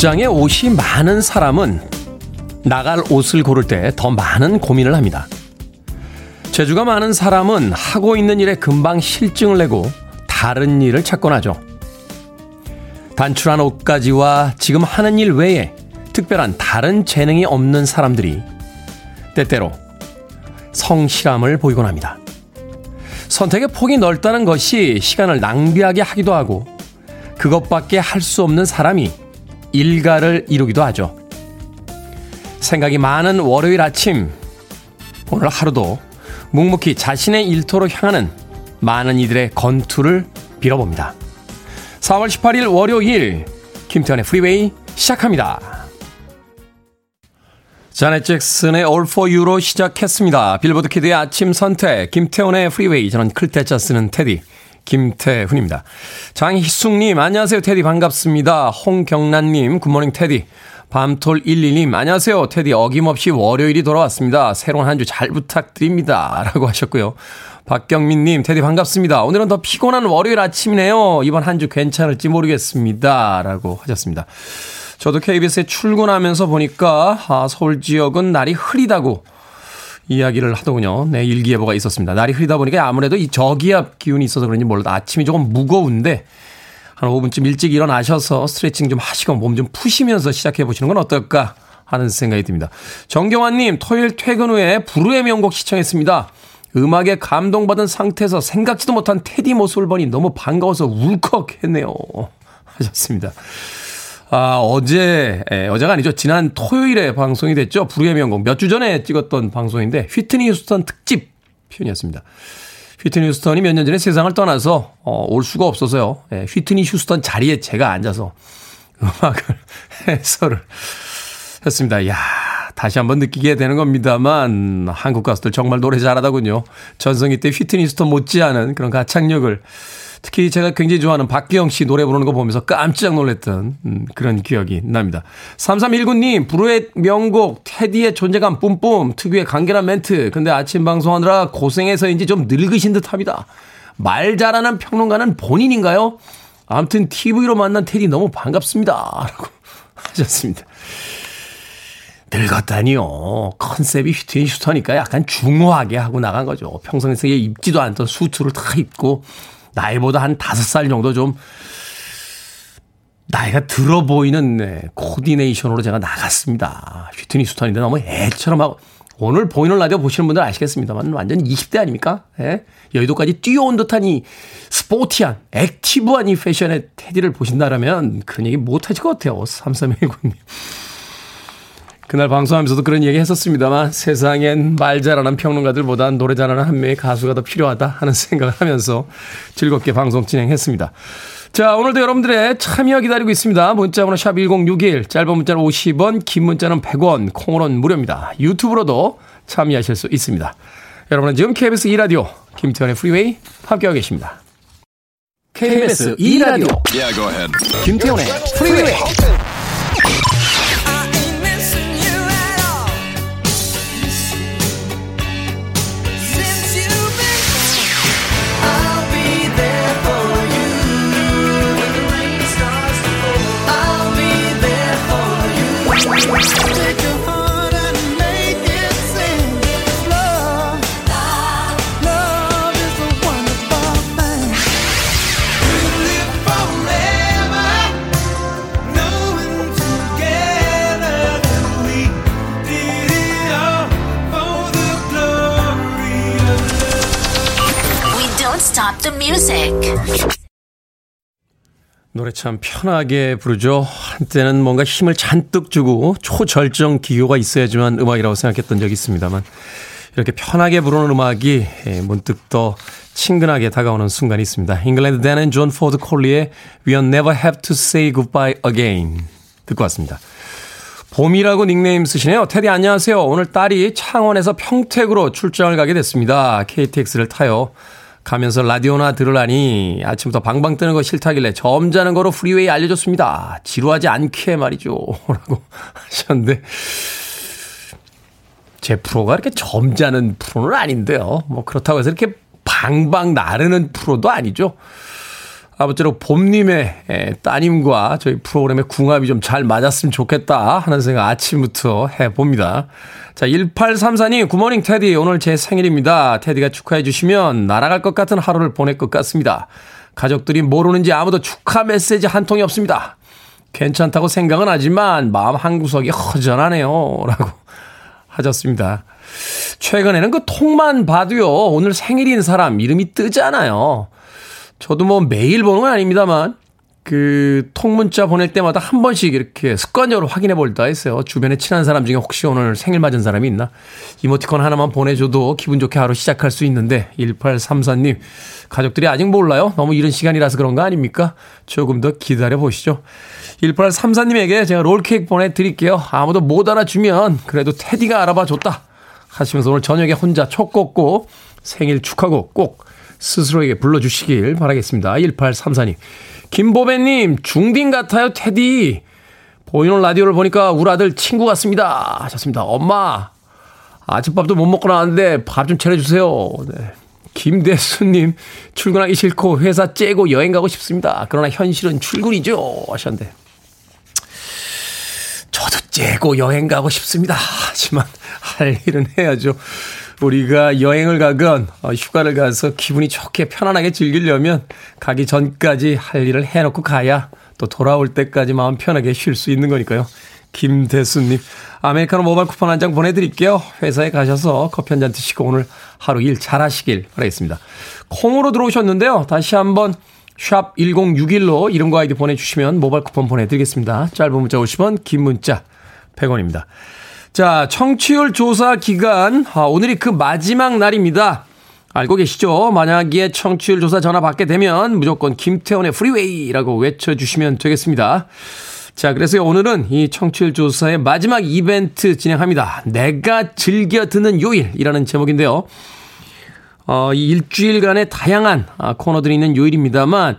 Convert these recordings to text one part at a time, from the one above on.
옷장에 옷이 많은 사람은 나갈 옷을 고를 때 더 많은 고민을 합니다. 재주가 많은 사람은 하고 있는 일에 금방 실증을 내고 다른 일을 찾곤 하죠. 단출한 옷가지와 지금 하는 일 외에 특별한 다른 재능이 없는 사람들이 때때로 성실함을 보이곤 합니다. 선택의 폭이 넓다는 것이 시간을 낭비하게 하기도 하고 그것밖에 할 수 없는 사람이 일가를 이루기도 하죠. 생각이 많은 월요일 아침, 오늘 하루도 묵묵히 자신의 일터로 향하는 많은 이들의 건투를 빌어봅니다. 4월 18일 월요일, 김태훈의 프리웨이 시작합니다. 자넷 잭슨의 All For You로 시작했습니다. 빌보드 kid의 아침 선택, 김태훈의 프리웨이, 저는 클 태 자 쓰는 테디. 김태훈입니다. 장희숙님, 안녕하세요. 테디 반갑습니다. 홍경란님, 굿모닝 테디. 밤톨11님, 안녕하세요. 테디 어김없이 월요일이 돌아왔습니다. 새로운 한 주 잘 부탁드립니다. 라고 하셨고요. 박경민님, 테디 반갑습니다. 오늘은 더 피곤한 월요일 아침이네요. 이번 한 주 괜찮을지 모르겠습니다. 라고 하셨습니다. 저도 KBS에 출근하면서 보니까, 아, 서울 지역은 날이 흐리다고 이야기를 하더군요. 네, 일기예보가 있었습니다. 날이 흐리다 보니까 아무래도 이 저기압 기운이 있어서 그런지 몰라도 아침이 조금 무거운데 한 5분쯤 일찍 일어나셔서 스트레칭 좀 하시고 몸 좀 푸시면서 시작해 보시는 건 어떨까 하는 생각이 듭니다. 정경환님, 토요일 퇴근 후에 부르의 명곡 시청했습니다. 음악에 감동받은 상태에서 생각지도 못한 테디 모습을 보니 너무 반가워서 울컥했네요. 하셨습니다. 아, 어제, 예, 어제가 아니죠. 지난 토요일에 방송이 됐죠. 불후의 명곡. 몇 주 전에 찍었던 방송인데, 휘트니 휴스턴 특집 편이었습니다. 휘트니 휴스턴이 몇 년 전에 세상을 떠나서, 어, 올 수가 없어서요. 예, 휘트니 휴스턴 자리에 제가 앉아서 음악을 해설을 했습니다. 야 다시 한번 느끼게 되는 겁니다만, 한국 가수들 정말 노래 잘하다군요. 전성기 때 휘트니 휴스턴 못지않은 그런 가창력을 특히 제가 굉장히 좋아하는 박기영 씨 노래 부르는 거 보면서 깜짝 놀랐던 음, 그런 기억이 납니다. 3319님, 브루의 명곡, 테디의 존재감 뿜뿜, 특유의 간결한 멘트. 근데 아침 방송하느라 고생해서인지 좀 늙으신 듯 합니다. 말 잘하는 평론가는 본인인가요? 아무튼 TV로 만난 테디 너무 반갑습니다. 라고 하셨습니다. 늙었다니요. 컨셉이 휘트니 슈터니까 약간 중후하게 하고 나간 거죠. 평상시에 입지도 않던 수트를 다 입고 나이보다 한 다섯 살 정도 좀 나이가 들어 보이는 네, 코디네이션으로 제가 나갔습니다. 휘트니 수턴인데 너무 애처럼 하고 오늘 보이는 라디오 보시는 분들 아시겠습니다만 완전 20대 아닙니까? 예? 여의도까지 뛰어온 듯한 이 sporty한, active한 이 패션의 테디를 보신다라면 그런 얘기 못 하실 것 같아요. 3319님. 그날 방송하면서도 그런 얘기 했었습니다만 세상엔 말 잘하는 평론가들보다 노래 잘하는 한 명의 가수가 더 필요하다 하는 생각을 하면서 즐겁게 방송 진행했습니다. 자, 오늘도 여러분들의 참여 기다리고 있습니다. 문자번호 샵 1061, 짧은 문자는 50원, 긴 문자는 100원, 콩으로는 무료입니다. 유튜브로도 참여하실 수 있습니다. 여러분은 지금 KBS 2라디오 김태훈의 프리웨이 함께하고 계십니다. KBS 2라디오 yeah, 김태훈의 프리웨이 노래 참 편하게 부르죠. 한때는 뭔가 힘을 잔뜩 주고 초절정 기교가 있어야지만 음악이라고 생각했던 적이 있습니다만 이렇게 편하게 부르는 음악이 예, 문득 더 친근하게 다가오는 순간이 있습니다. 잉글랜드 댄 앤 존 포드 콜리의 We'll Never Have to Say Goodbye Again 듣고 왔습니다. 봄이라고 닉네임 쓰시네요. 테디 안녕하세요. 오늘 딸이 창원에서 평택으로 출장을 가게 됐습니다. KTX를 타요. 가면서 라디오나 들으라니 아침부터 방방 뜨는 거 싫다길래 점잖은 거로 프리웨이 알려줬습니다. 지루하지 않게 말이죠. 라고 하셨는데 제 프로가 이렇게 점잖은 프로는 아닌데요. 뭐 그렇다고 해서 이렇게 방방 나르는 프로도 아니죠. 아무쪼록 봄님의 따님과 저희 프로그램의 궁합이 좀 잘 맞았으면 좋겠다 하는 생각 아침부터 해봅니다. 자, 1834님, 굿모닝 테디. 오늘 제 생일입니다. 테디가 축하해 주시면 날아갈 것 같은 하루를 보낼 것 같습니다. 가족들이 모르는지 아무도 축하 메시지 한 통이 없습니다. 괜찮다고 생각은 하지만 마음 한구석이 허전하네요. 라고 하셨습니다. 최근에는 그 통만 봐도요, 오늘 생일인 사람 이름이 뜨잖아요. 저도 뭐 매일 보는 건 아닙니다만, 그 통문자 보낼 때마다 한 번씩 이렇게 습관적으로 확인해 볼다 했어요. 주변에 친한 사람 중에 혹시 오늘 생일 맞은 사람이 있나? 이모티콘 하나만 보내줘도 기분 좋게 하루 시작할 수 있는데 1834님 가족들이 아직 몰라요. 너무 이른 시간이라서 그런 거 아닙니까? 조금 더 기다려 보시죠. 1834님에게 제가 롤케이크 보내드릴게요. 아무도 못 알아주면 그래도 테디가 알아봐 줬다. 하시면서 오늘 저녁에 혼자 촉곡고 생일 축하고 꼭 스스로에게 불러주시길 바라겠습니다. 1834님. 김보배님, 중딩 같아요, 테디. 보이는 라디오를 보니까 우리 아들 친구 같습니다. 하셨습니다. 엄마, 아침밥도 못 먹고 나왔는데 밥 좀 차려주세요. 네. 김대수님, 출근하기 싫고 회사 째고 여행 가고 싶습니다. 그러나 현실은 출근이죠. 하셨는데. 저도 째고 여행 가고 싶습니다. 하지만 할 일은 해야죠. 우리가 여행을 가건 어, 휴가를 가서 기분이 좋게 편안하게 즐기려면 가기 전까지 할 일을 해놓고 가야 또 돌아올 때까지 마음 편하게 쉴 수 있는 거니까요. 김대수님, 아메리카노 모바일 쿠폰 한 장 보내드릴게요. 회사에 가셔서 커피 한 잔 드시고 오늘 하루 일 잘하시길 바라겠습니다. 콩으로 들어오셨는데요. 다시 한번 샵 1061로 이름과 아이디 보내주시면 모바일 쿠폰 보내드리겠습니다. 짧은 문자 50원, 긴 문자 100원입니다. 자, 청취율 조사 기간, 아, 오늘이 그 마지막 날입니다. 알고 계시죠? 만약에 청취율 조사 전화 받게 되면 무조건 김태훈의 프리웨이라고 외쳐주시면 되겠습니다. 자, 그래서 오늘은 이 청취율 조사의 마지막 이벤트 진행합니다. 내가 즐겨 듣는 요일이라는 제목인데요. 어, 이 일주일간의 다양한 아, 코너들이 있는 요일입니다만,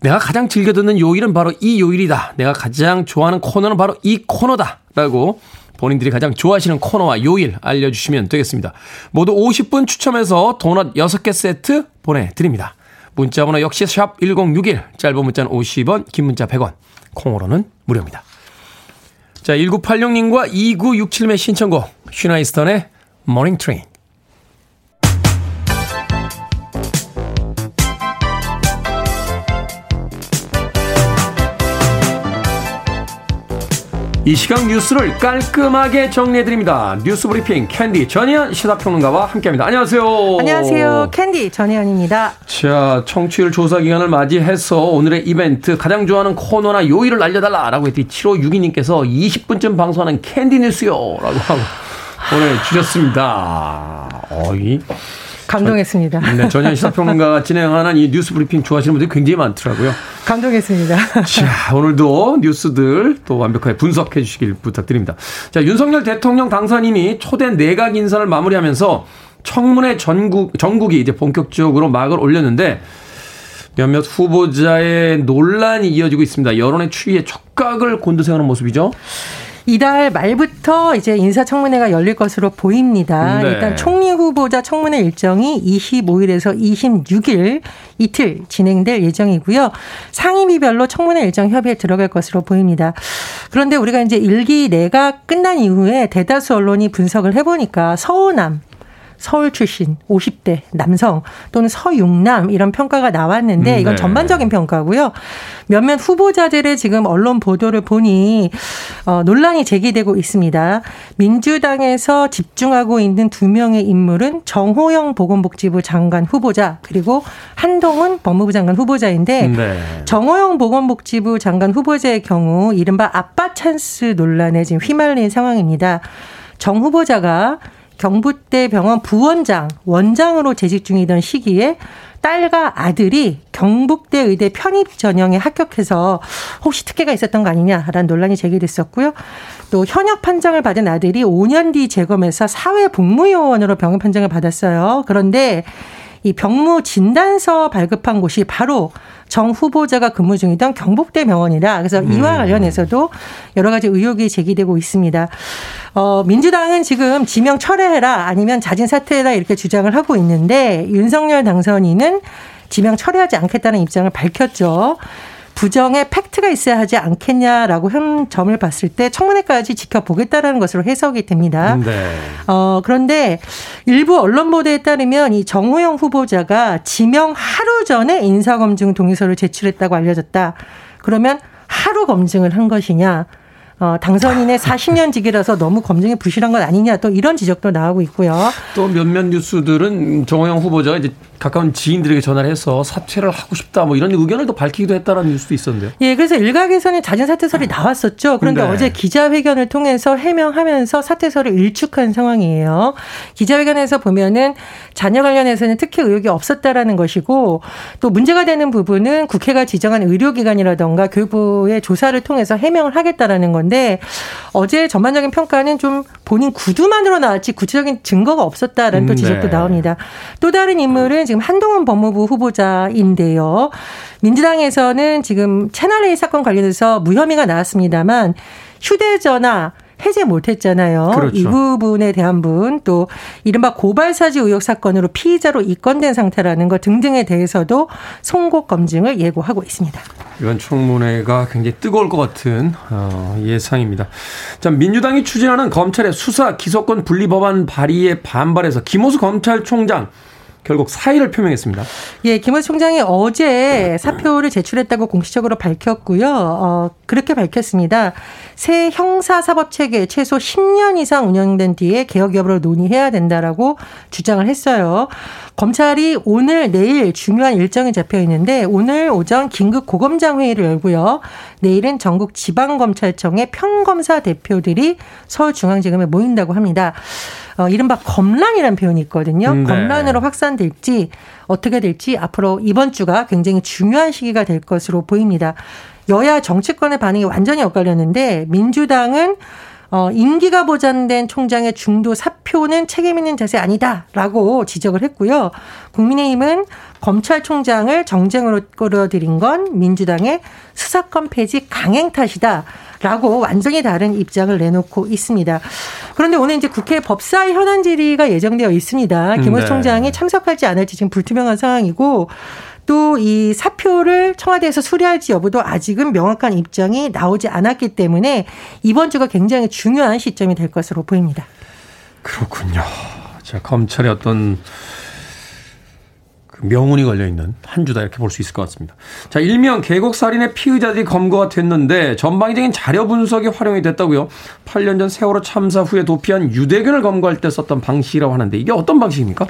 내가 가장 즐겨 듣는 요일은 바로 이 요일이다. 내가 가장 좋아하는 코너는 바로 이 코너다. 라고 본인들이 가장 좋아하시는 코너와 요일 알려주시면 되겠습니다. 모두 50분 추첨해서 도넛 6개 세트 보내드립니다. 문자번호 역시 샵 1061, 짧은 문자는 50원, 긴 문자 100원, 콩으로는 무료입니다. 자, 1986님과 2967의 신청곡, 시나 이스턴의 Morning Train. 이 시각 뉴스를 깔끔하게 정리해드립니다. 뉴스 브리핑 캔디 전희연 시사평론가와 함께합니다. 안녕하세요. 안녕하세요. 캔디 전희연입니다. 자, 청취율 조사 기간을 맞이해서 오늘의 이벤트 가장 좋아하는 코너나 요일을 알려달라라고 했더니 7562님께서 20분쯤 방송하는 캔디 뉴스요 라고 하고 보내주셨습니다. 어이. 감동했습니다. 네, 전현 시사평론가가 진행하는 이 뉴스 브리핑 좋아하시는 분들이 굉장히 많더라고요. 감동했습니다. 자, 오늘도 뉴스들 또 완벽하게 분석해 주시길 부탁드립니다. 자, 윤석열 대통령 당선인이 초대 내각 인사를 마무리하면서 청문회 전국, 전국이 이제 본격적으로 막을 올렸는데 몇몇 후보자의 논란이 이어지고 있습니다. 여론의 추이에 촉각을 곤두세우는 모습이죠. 이달 말부터 이제 인사청문회가 열릴 것으로 보입니다. 네. 일단 총리 후보자 청문회 일정이 25일에서 26일 이틀 진행될 예정이고요. 상임위별로 청문회 일정 협의에 들어갈 것으로 보입니다. 그런데 우리가 이제 일기 내가 끝난 이후에 대다수 언론이 분석을 해보니까 서우남 서울 출신 50대 남성 또는 서육남 이런 평가가 나왔는데 이건 네. 전반적인 평가고요. 몇몇 후보자들의 지금 언론 보도를 보니 어, 논란이 제기되고 있습니다. 민주당에서 집중하고 있는 두 명의 인물은 정호영 보건복지부 장관 후보자 그리고 한동훈 법무부 장관 후보자인데 네. 정호영 보건복지부 장관 후보자의 경우 이른바 아빠 찬스 논란에 지금 휘말린 상황입니다. 정 후보자가 경북대 병원 부원장, 원장으로 재직 중이던 시기에 딸과 아들이 경북대 의대 편입 전형에 합격해서 혹시 특혜가 있었던 거 아니냐라는 논란이 제기됐었고요. 또 현역 판정을 받은 아들이 5년 뒤 재검에서 사회복무요원으로 병원 판정을 받았어요. 그런데 이 병무 진단서 발급한 곳이 바로 정 후보자가 근무 중이던 경북대 병원이다. 그래서 음. 이와 관련해서도 여러 가지 의혹이 제기되고 있습니다. 어, 민주당은 지금 지명 철회해라 아니면 자진 사퇴해라 이렇게 주장을 하고 있는데 윤석열 당선인은 지명 철회하지 않겠다는 입장을 밝혔죠. 부정에 팩트가 있어야 하지 않겠냐라고 한 점을 봤을 때 청문회까지 지켜보겠다라는 것으로 해석이 됩니다. 네. 어, 그런데 일부 언론 보도에 따르면 이 정호영 후보자가 지명 하루 전에 인사검증 동의서를 제출했다고 알려졌다. 그러면 하루 검증을 한 것이냐? 어, 당선인의 40년 직이라서 너무 검증이 부실한 것 아니냐 또 이런 지적도 나오고 있고요. 또 몇몇 뉴스들은 정호영 후보자가 이제 가까운 지인들에게 전화를 해서 사퇴를 하고 싶다 뭐 이런 의견을 또 밝히기도 했다라는 뉴스도 있었는데요. 예, 그래서 일각에서는 자진 사퇴설이 나왔었죠. 그런데 네. 어제 기자회견을 통해서 해명하면서 사퇴설을 일축한 상황이에요. 기자회견에서 보면은 자녀 관련해서는 특히 의혹이 없었다라는 것이고 또 문제가 되는 부분은 국회가 지정한 의료기관이라던가 교육부의 조사를 통해서 해명을 하겠다라는 건데 어제 전반적인 평가는 좀 본인 구두만으로 나왔지 구체적인 증거가 없었다라는 또 지적도 네. 나옵니다. 또 다른 인물은 지금 한동훈 법무부 후보자인데요. 민주당에서는 지금 채널A 사건 관련해서 무혐의가 나왔습니다만 휴대전화 해제 못했잖아요. 그렇죠. 이 부분에 대한 분, 또 이른바 고발사지 의혹 사건으로 피의자로 입건된 상태라는 것 등등에 대해서도 송곳 검증을 예고하고 있습니다. 이번 청문회가 굉장히 뜨거울 것 같은 어, 예상입니다. 자, 민주당이 추진하는 검찰의 수사 기소권 분리 법안 발의에 반발해서 김호수 검찰총장 결국 사의를 표명했습니다. 예, 김호 총장이 어제 사표를 제출했다고 공식적으로 밝혔고요. 어, 그렇게 밝혔습니다. 새 형사사법 체계 최소 10년 이상 운영된 뒤에 개혁 여부를 논의해야 된다라고 주장을 했어요. 검찰이 오늘 내일 중요한 일정이 잡혀 있는데 오늘 오전 긴급 고검장 회의를 열고요. 내일은 전국 지방검찰청의 평검사 대표들이 서울중앙지검에 모인다고 합니다. 어, 이른바 검란이라는 표현이 있거든요. 네. 검란으로 확산될지 어떻게 될지 앞으로 이번 주가 굉장히 중요한 시기가 될 것으로 보입니다. 여야 정치권의 반응이 완전히 엇갈렸는데 민주당은 어, 임기가 보장된 총장의 중도 사표는 책임 있는 자세 아니다라고 지적을 했고요. 국민의힘은 검찰총장을 정쟁으로 끌어들인 건 민주당의 수사권 폐지 강행 탓이다. 라고 완전히 다른 입장을 내놓고 있습니다. 그런데 오늘 이제 국회 법사위 현안 질의가 예정되어 있습니다. 김호 네. 총장이 참석할지 안 할지 지금 불투명한 상황이고 또 이 사표를 청와대에서 수리할지 여부도 아직은 명확한 입장이 나오지 않았기 때문에 이번 주가 굉장히 중요한 시점이 될 것으로 보입니다. 그렇군요. 자, 검찰의 어떤 명운이 걸려 있는 한 주다 이렇게 볼 수 있을 것 같습니다. 자, 일명 계곡 살인의 피의자들이 검거가 됐는데 전방위적인 자료 분석이 활용이 됐다고요. 8년 전 세월호 참사 후에 도피한 유대견을 검거할 때 썼던 방식이라고 하는데 이게 어떤 방식입니까?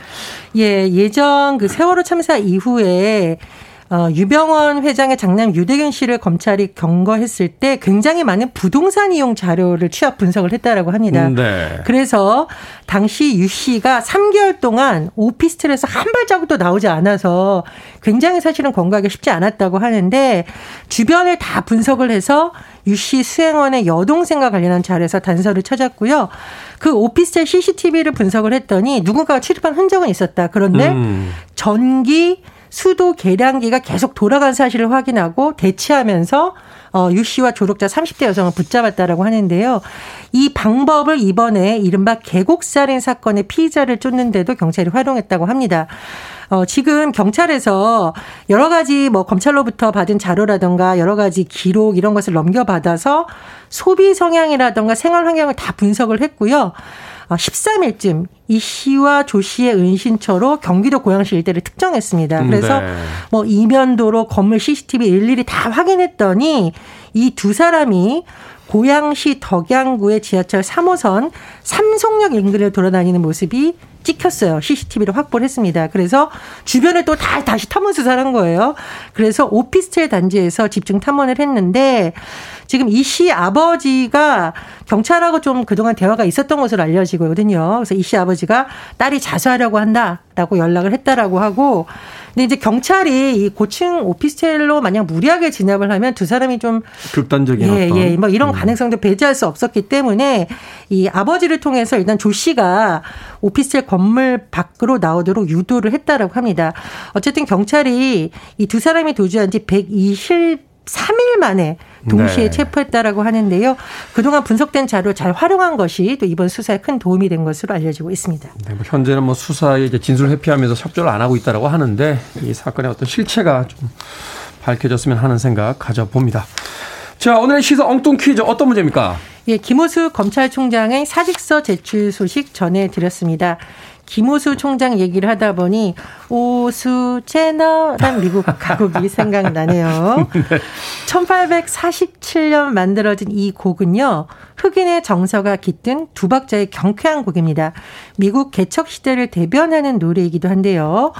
예, 예전 그 세월호 참사 이후에 어, 유병원 회장의 장남 유대균 씨를 검찰이 경거했을 때 굉장히 많은 부동산 이용 자료를 취합 분석을 했다라고 합니다. 음, 네. 그래서 당시 유 씨가 3개월 동안 오피스텔에서 한 발자국도 나오지 않아서 굉장히 사실은 건강하기 쉽지 않았다고 하는데 주변을 다 분석을 해서 유 씨 수행원의 여동생과 관련한 자료에서 단서를 찾았고요. 그 오피스텔 CCTV를 분석을 했더니 누군가가 출입한 흔적은 있었다. 그런데 음. 전기 수도 계량기가 계속 돌아간 사실을 확인하고 대치하면서 어, 유 씨와 조력자 30대 여성을 붙잡았다라고 하는데요. 이 방법을 이번에 이른바 계곡살인 사건의 피의자를 쫓는데도 경찰이 활용했다고 합니다. 어, 지금 경찰에서 여러 가지 뭐 검찰로부터 받은 자료라던가 여러 가지 기록 이런 것을 넘겨받아서 소비 성향이라던가 생활 환경을 다 분석을 했고요. 13일쯤 어, 이 씨와 조 씨의 은신처로 경기도 고양시 일대를 특정했습니다. 그래서 네. 뭐 이면도로 건물 CCTV 일일이 다 확인했더니 이 두 사람이 고양시 덕양구의 지하철 3호선 삼성역 인근을 돌아다니는 모습이 찍혔어요. CCTV를 확보를 했습니다. 그래서 주변을 또 다 다시 탐문 수사를 한 거예요. 그래서 오피스텔 단지에서 집중 탐문을 했는데 지금 이 씨 아버지가 경찰하고 좀 그동안 대화가 있었던 것으로 알려지거든요. 그래서 이 씨 아버지가 딸이 자수하려고 한다라고 연락을 했다라고 하고 근데 이제 경찰이 이 고층 오피스텔로 만약 무리하게 진압을 하면 두 사람이 좀 극단적인 예, 어떤. 예, 뭐 이런 음. 가능성도 배제할 수 없었기 때문에 이 아버지를 통해서 일단 조 씨가 오피스텔 건물 밖으로 나오도록 유도를 했다라고 합니다. 어쨌든 경찰이 이 두 사람이 도주한 지 120 13일 만에 동시에 네. 체포했다라고 하는데요. 그동안 분석된 자료 잘 활용한 것이 또 이번 수사에 큰 도움이 된 것으로 알려지고 있습니다. 네, 뭐 현재는 뭐 수사에 이제 진술 회피하면서 협조를 안 하고 있다라고 하는데 이 사건의 어떤 실체가 좀 밝혀졌으면 하는 생각 가져봅니다. 자, 오늘의 시사 엉뚱 퀴즈 어떤 문제입니까? 예, 김호수 검찰총장의 사직서 제출 소식 전해드렸습니다. 김호수 총장 얘기를 하다 보니 오수 채널한 미국 가곡이 생각나네요. 네. 1847년 만들어진 이 곡은요. 흑인의 정서가 깃든 두 박자의 경쾌한 곡입니다. 미국 개척 시대를 대변하는 노래이기도 한데요.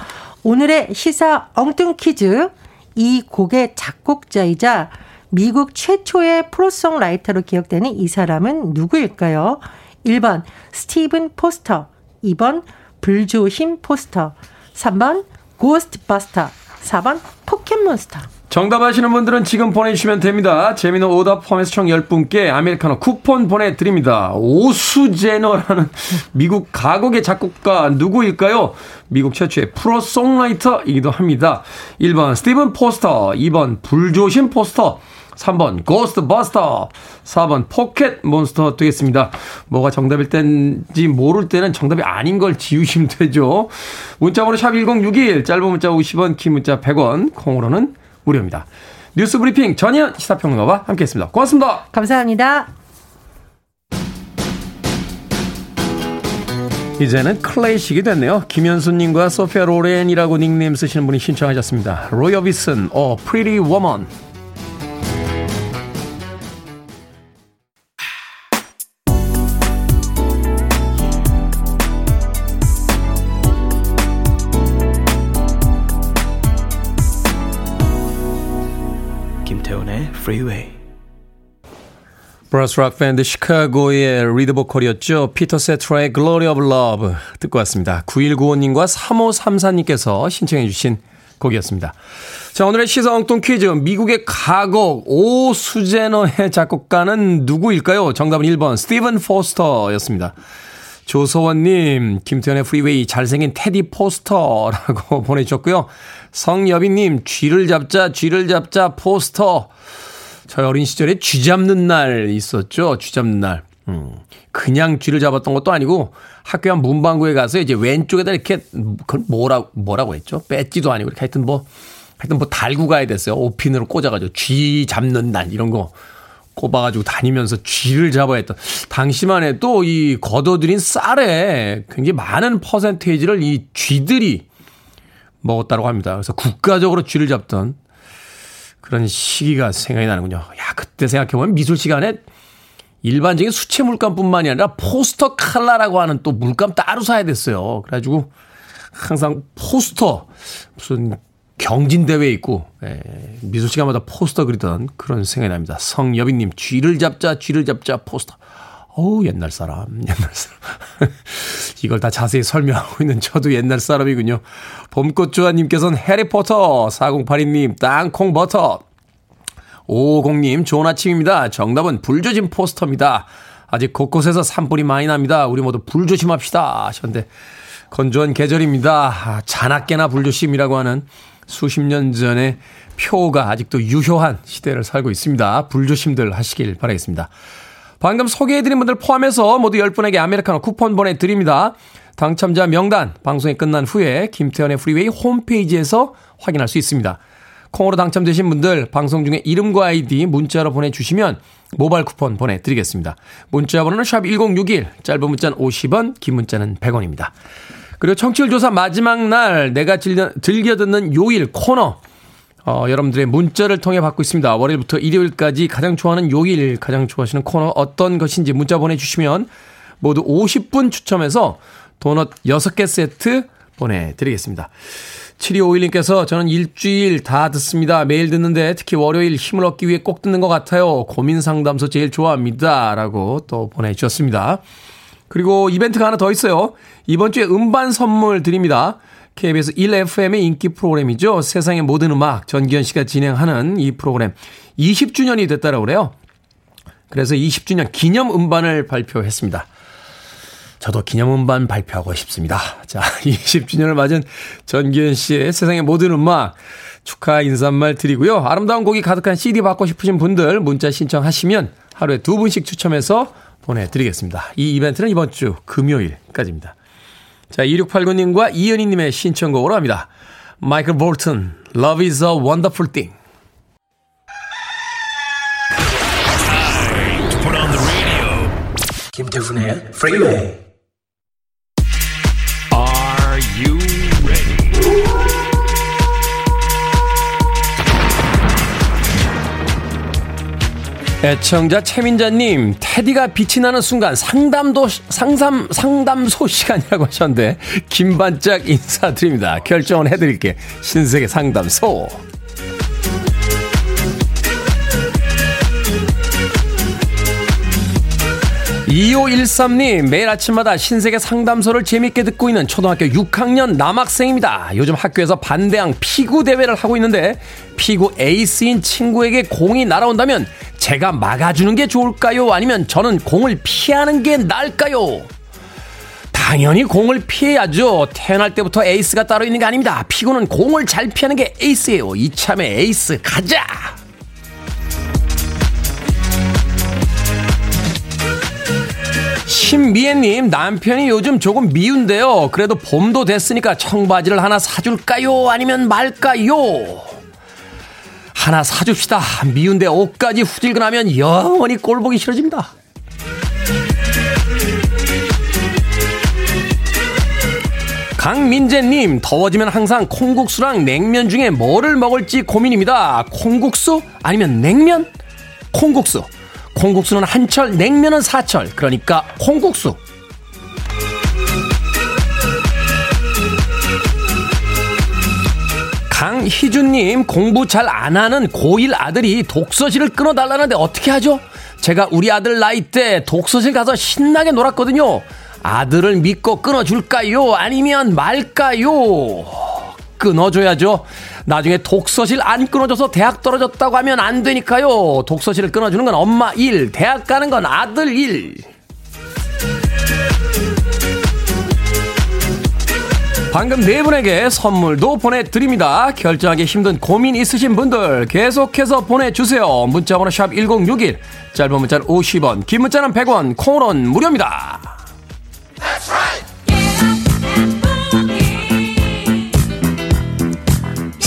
오늘의 시사 엉뚱 퀴즈 이 곡의 작곡자이자 미국 최초의 프로송라이터로 기억되는 이 사람은 누구일까요? 1번 스티븐 포스터, 2번 불조심 포스터, 3번 고스트바스터, 4번 포켓몬스터. 정답 아시는 분들은 지금 보내주시면 됩니다. 재밌는 오답 포함해서 총 10분께 아메리카노 쿠폰 보내드립니다. 오 수재너라는 미국 가곡의 작곡가 누구일까요? 미국 최초의 프로 songwriter이기도 합니다. 1번 스티븐 포스터, 2번 불조심 포스터, 3번 고스트버스터, 4번 포켓 몬스터 되겠습니다. 뭐가 정답인지 모를 때는 정답이 아닌 걸 지우시면 되죠. 문자번호 샵 1061, 짧은 문자 50원, 긴 문자 100원, 콩으로는 무료입니다. 뉴스 브리핑 전현 시사평론가와 함께했습니다. 고맙습니다. 감사합니다. 이제는 클래식이 됐네요. 김현수님과 소피아 로렌이라고 닉네임 쓰시는 분이 신청하셨습니다. 로이 오비슨, 어, Woman. Freeway. 브라스 락 밴드 시카고의 리드 보컬이었죠. 피터 세테라의 Glory of Love 듣고 왔습니다. 9195님과 3534님께서 신청해 주신 곡이었습니다. 자, 오늘의 시사 엉뚱 퀴즈. 미국의 가곡 오 수재너의 작곡가는 누구일까요? 정답은 1번 스티븐 포스터였습니다. 조서원님, 김태훈의 프리웨이 잘생긴 테디 포스터라고 보내주셨고요. 성여빈님, 쥐를 잡자, 쥐를 잡자 포스터. 저희 어린 시절에 쥐 잡는 날 있었죠. 쥐 잡는 날. 음. 그냥 쥐를 잡았던 것도 아니고 학교 앞 문방구에 가서 이제 왼쪽에다 이렇게 그걸 뭐라 뭐라고 했죠? 배지도 아니고 이렇게 하여튼 뭐 하여튼 뭐 달고 가야 됐어요. 오핀으로 꽂아가지고 쥐 잡는 날 이런 거 꼽아가지고 다니면서 쥐를 잡아야 했던 당시만 해도 이 걷어들인 쌀에 굉장히 많은 퍼센테이지를 이 쥐들이 먹었다고 합니다. 그래서 국가적으로 쥐를 잡던 그런 시기가 생각이 나는군요. 야, 그때 생각해보면 미술 시간에 일반적인 수채 물감뿐만이 아니라 포스터 칼라라고 하는 또 물감 따로 사야 됐어요. 그래가지고 항상 포스터 무슨 경진대회 있고 예, 미술 시간마다 포스터 그리던 그런 생각이 납니다. 성여빈님 쥐를 잡자 쥐를 잡자 포스터. 어우 옛날 사람 옛날 사람 이걸 다 자세히 설명하고 있는 저도 옛날 사람이군요. 봄꽃조아님께서는 해리포터 4082님 땅콩버터 550님 좋은 아침입니다. 정답은 불조심 포스터입니다. 아직 곳곳에서 산불이 많이 납니다. 우리 모두 불조심합시다 하셨는데 건조한 계절입니다. 자나깨나 불조심이라고 하는 수십 년 전의 표가 아직도 유효한 시대를 살고 있습니다. 불조심들 하시길 바라겠습니다. 방금 소개해드린 분들 포함해서 모두 10분에게 아메리카노 쿠폰 보내드립니다. 당첨자 명단 방송이 끝난 후에 김태훈의 프리웨이 홈페이지에서 확인할 수 있습니다. 콩으로 당첨되신 분들 방송 중에 이름과 아이디 문자로 보내주시면 모바일 쿠폰 보내드리겠습니다. 문자 번호는 샵 1061, 짧은 문자는 50원, 긴 문자는 100원입니다. 그리고 청취율 조사 마지막 날 내가 즐겨, 즐겨 듣는 요일 코너 어, 여러분들의 문자를 통해 받고 있습니다. 월요일부터 일요일까지 가장 좋아하는 요일, 가장 좋아하시는 코너 어떤 것인지 문자 보내주시면 모두 50분 추첨해서 도넛 6개 세트 보내드리겠습니다. 7251님께서 저는 일주일 다 듣습니다. 매일 듣는데 특히 월요일 힘을 얻기 위해 꼭 듣는 것 같아요. 고민 상담소 제일 좋아합니다. 라고 또 보내주셨습니다. 그리고 이벤트가 하나 더 있어요. 이번 주에 음반 선물 드립니다. KBS 1FM의 인기 프로그램이죠. 세상의 모든 음악 전기현 씨가 진행하는 이 프로그램 20주년이 됐다고 그래요. 그래서 20주년 기념 음반을 발표했습니다. 저도 기념 음반 발표하고 싶습니다. 자, 20주년을 맞은 전기현 씨의 세상의 모든 음악 축하 인사말 드리고요. 아름다운 곡이 가득한 CD 받고 싶으신 분들 문자 신청하시면 하루에 두 분씩 추첨해서 보내드리겠습니다. 이 이벤트는 이번 주 금요일까지입니다. 자, 2689님과 이은희님의 신청곡으로 합니다. 마이클 볼튼, Love is a Wonderful Thing. 김태훈의 Freeway. 애청자 최민자님, 테디가 빛이 나는 순간 상담도, 상담, 상담소 시간이라고 하셨는데, 김반짝 인사드립니다. 결정을 해드릴게. 신세계 상담소. 2513님, 매일 아침마다 신세계 상담소를 재밌게 듣고 있는 초등학교 6학년 남학생입니다. 요즘 학교에서 반대항 피구 대회를 하고 있는데, 피구 에이스인 친구에게 공이 날아온다면, 제가 막아주는 게 좋을까요? 아니면 저는 공을 피하는 게 나을까요? 당연히 공을 피해야죠. 태어날 때부터 에이스가 따로 있는 게 아닙니다. 피구는 공을 잘 피하는 게 에이스예요. 이참에 에이스 가자! 신미애님, 남편이 요즘 조금 미운데요. 그래도 봄도 됐으니까 청바지를 하나 사줄까요? 아니면 말까요? 하나 사줍시다. 미운데 옷까지 후질근하면 영원히 꼴보기 싫어집니다. 강민재님, 더워지면 항상 콩국수랑 냉면 중에 뭐를 먹을지 고민입니다. 콩국수? 아니면 냉면? 콩국수. 콩국수는 한철, 냉면은 사철. 그러니까 콩국수. 강희준님, 공부 잘 안 하는 고1 아들이 독서실을 끊어달라는데 어떻게 하죠? 제가 우리 아들 나이 때 독서실 가서 신나게 놀았거든요. 아들을 믿고 끊어줄까요? 아니면 말까요? 끊어줘야죠. 나중에 독서실 안 끊어줘서 대학 떨어졌다고 하면 안 되니까요. 독서실을 끊어주는 건 엄마 일, 대학 가는 건 아들 일. 방금 네 분에게 선물도 보내드립니다. 결정하기 힘든 고민 있으신 분들 계속해서 보내주세요. 문자번호 샵 1061, 짧은 문자는 50원, 긴 문자는 100원, 콩으로는 무료입니다.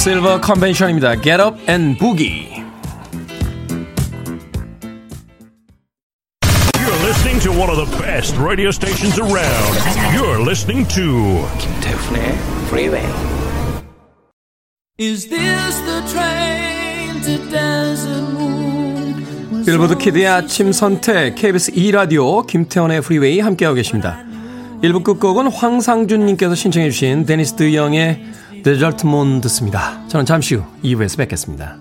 실버 컨벤션입니다. Get up and boogie. You're listening to one of the best radio stations around. You're listening to 김태훈의 Freeway. Is this the train to desert moon? 빌보드 키드의 아침 선택 KBS 2 라디오 김태훈의 프리웨이 함께하고 계십니다. 1부 끝곡은 황상준님께서 신청해 주신 데니스 드영의 Desert Moon 듣습니다. 저는 잠시 후 2부에서 뵙겠습니다.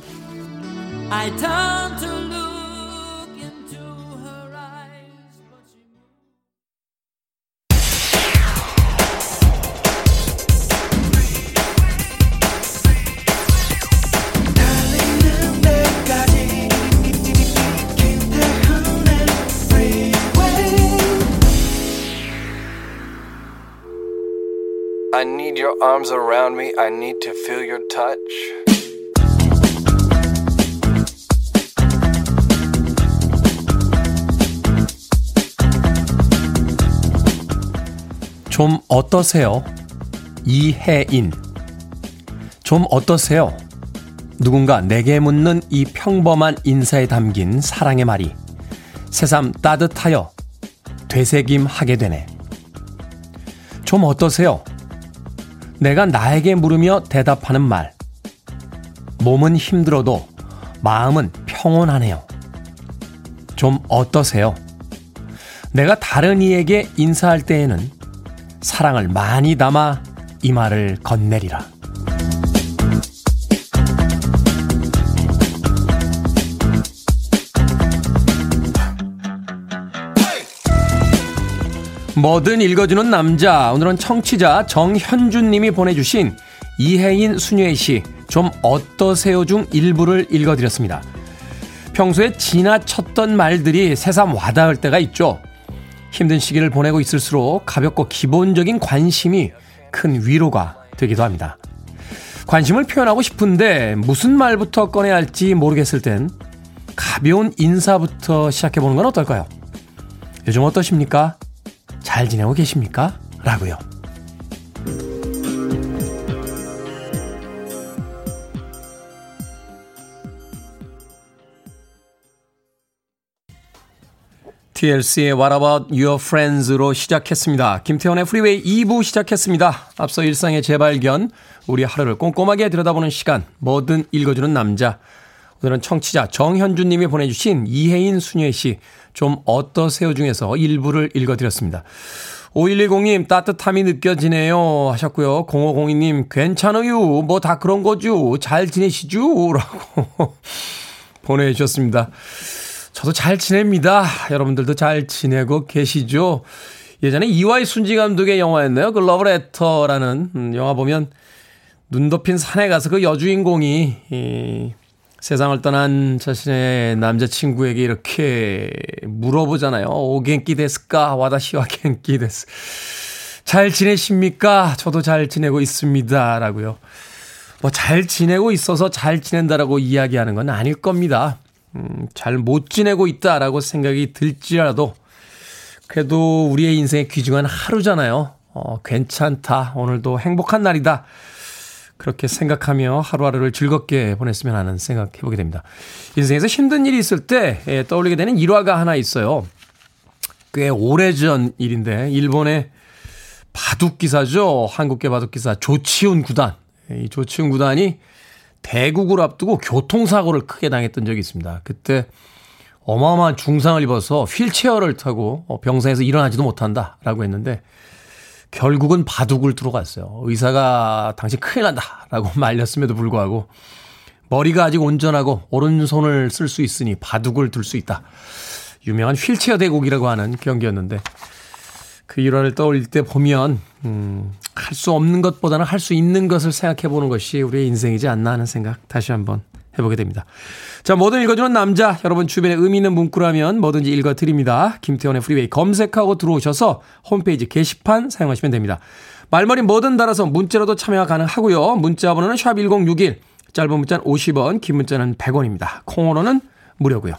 Your arms around me. I need to feel your touch. 좀 어떠세요? 이혜인. 좀 어떠세요? 누군가 내게 묻는 이 평범한 인사에 담긴 사랑의 말이 새삼 따뜻하여 되새김하게 되네. 좀 어떠세요? 내가 나에게 물으며 대답하는 말. 몸은 힘들어도 마음은 평온하네요. 좀 어떠세요? 내가 다른 이에게 인사할 때에는 사랑을 많이 담아 이 말을 건네리라. 뭐든 읽어주는 남자. 오늘은 청취자 정현준 님이 보내주신 이혜인 수녀의 시, 좀 어떠세요 중 일부를 읽어드렸습니다. 평소에 지나쳤던 말들이 새삼 와닿을 때가 있죠. 힘든 시기를 보내고 있을수록 가볍고 기본적인 관심이 큰 위로가 되기도 합니다. 관심을 표현하고 싶은데 무슨 말부터 꺼내야 할지 모르겠을 땐 가벼운 인사부터 시작해보는 건 어떨까요? 요즘 어떠십니까? 잘 지내고 계십니까? 라고요. TLC의 What About Your Friends로 시작했습니다. 김태훈의 프리웨이 2부 시작했습니다. 앞서 일상의 재발견, 우리 하루를 꼼꼼하게 들여다보는 시간, 뭐든 읽어주는 남자. 오늘은 청취자 정현준 님이 보내주신 이혜인 수녀의 시, 좀 어떠세요 중에서 일부를 읽어드렸습니다. 5110님, 따뜻함이 느껴지네요. 하셨고요. 0502님, 괜찮아요. 뭐 다 그런 거죠. 잘 지내시죠? 라고 보내주셨습니다. 저도 잘 지냅니다. 여러분들도 잘 지내고 계시죠? 예전에 이와이 순지 감독의 영화였네요. 그 러브레터라는 음, 영화 보면 눈 덮인 산에 가서 그 여주인공이 이 세상을 떠난 자신의 남자친구에게 이렇게 물어보잖아요. 오겐끼 데스까? 와다시와 겐끼 데스. 잘 지내십니까? 저도 잘 지내고 있습니다. 라고요. 뭐 잘 지내고 있어서 잘 지낸다라고 이야기하는 건 아닐 겁니다. 음, 잘 못 지내고 있다라고 생각이 들지라도 그래도 우리의 인생의 귀중한 하루잖아요. 어, 괜찮다. 오늘도 행복한 날이다. 그렇게 생각하며 하루하루를 즐겁게 보냈으면 하는 생각 해보게 됩니다. 인생에서 힘든 일이 있을 때 예, 떠올리게 되는 일화가 하나 있어요. 꽤 오래전 일인데 일본의 바둑 기사죠. 한국계 바둑 기사 조치훈 구단. 이 조치훈 구단이 대국을 앞두고 교통사고를 크게 당했던 적이 있습니다. 그때 어마어마한 중상을 입어서 휠체어를 타고 어, 병상에서 일어나지도 못한다라고 했는데 결국은 바둑을 두러 갔어요. 의사가 당신 큰일 난다라고 말렸음에도 불구하고 머리가 아직 온전하고 오른손을 쓸 수 있으니 바둑을 둘 수 있다. 유명한 휠체어 대국이라고 하는 경기였는데 그 일화를 떠올릴 때 보면 음, 할 수 없는 것보다는 할 수 있는 것을 생각해 보는 것이 우리의 인생이지 않나 하는 생각 다시 한번 해보게 됩니다. 자, 뭐든 읽어주는 남자, 여러분 주변에 의미 있는 문구라면 뭐든지 읽어드립니다. 김태훈의 프리웨이 검색하고 들어오셔서 홈페이지 게시판 사용하시면 됩니다. 말머리 뭐든 달아서 문자로도 참여가 가능하고요. 문자 번호는 샵1061, 짧은 문자는 50원, 긴 문자는 100원입니다. 콩으로는 무료고요.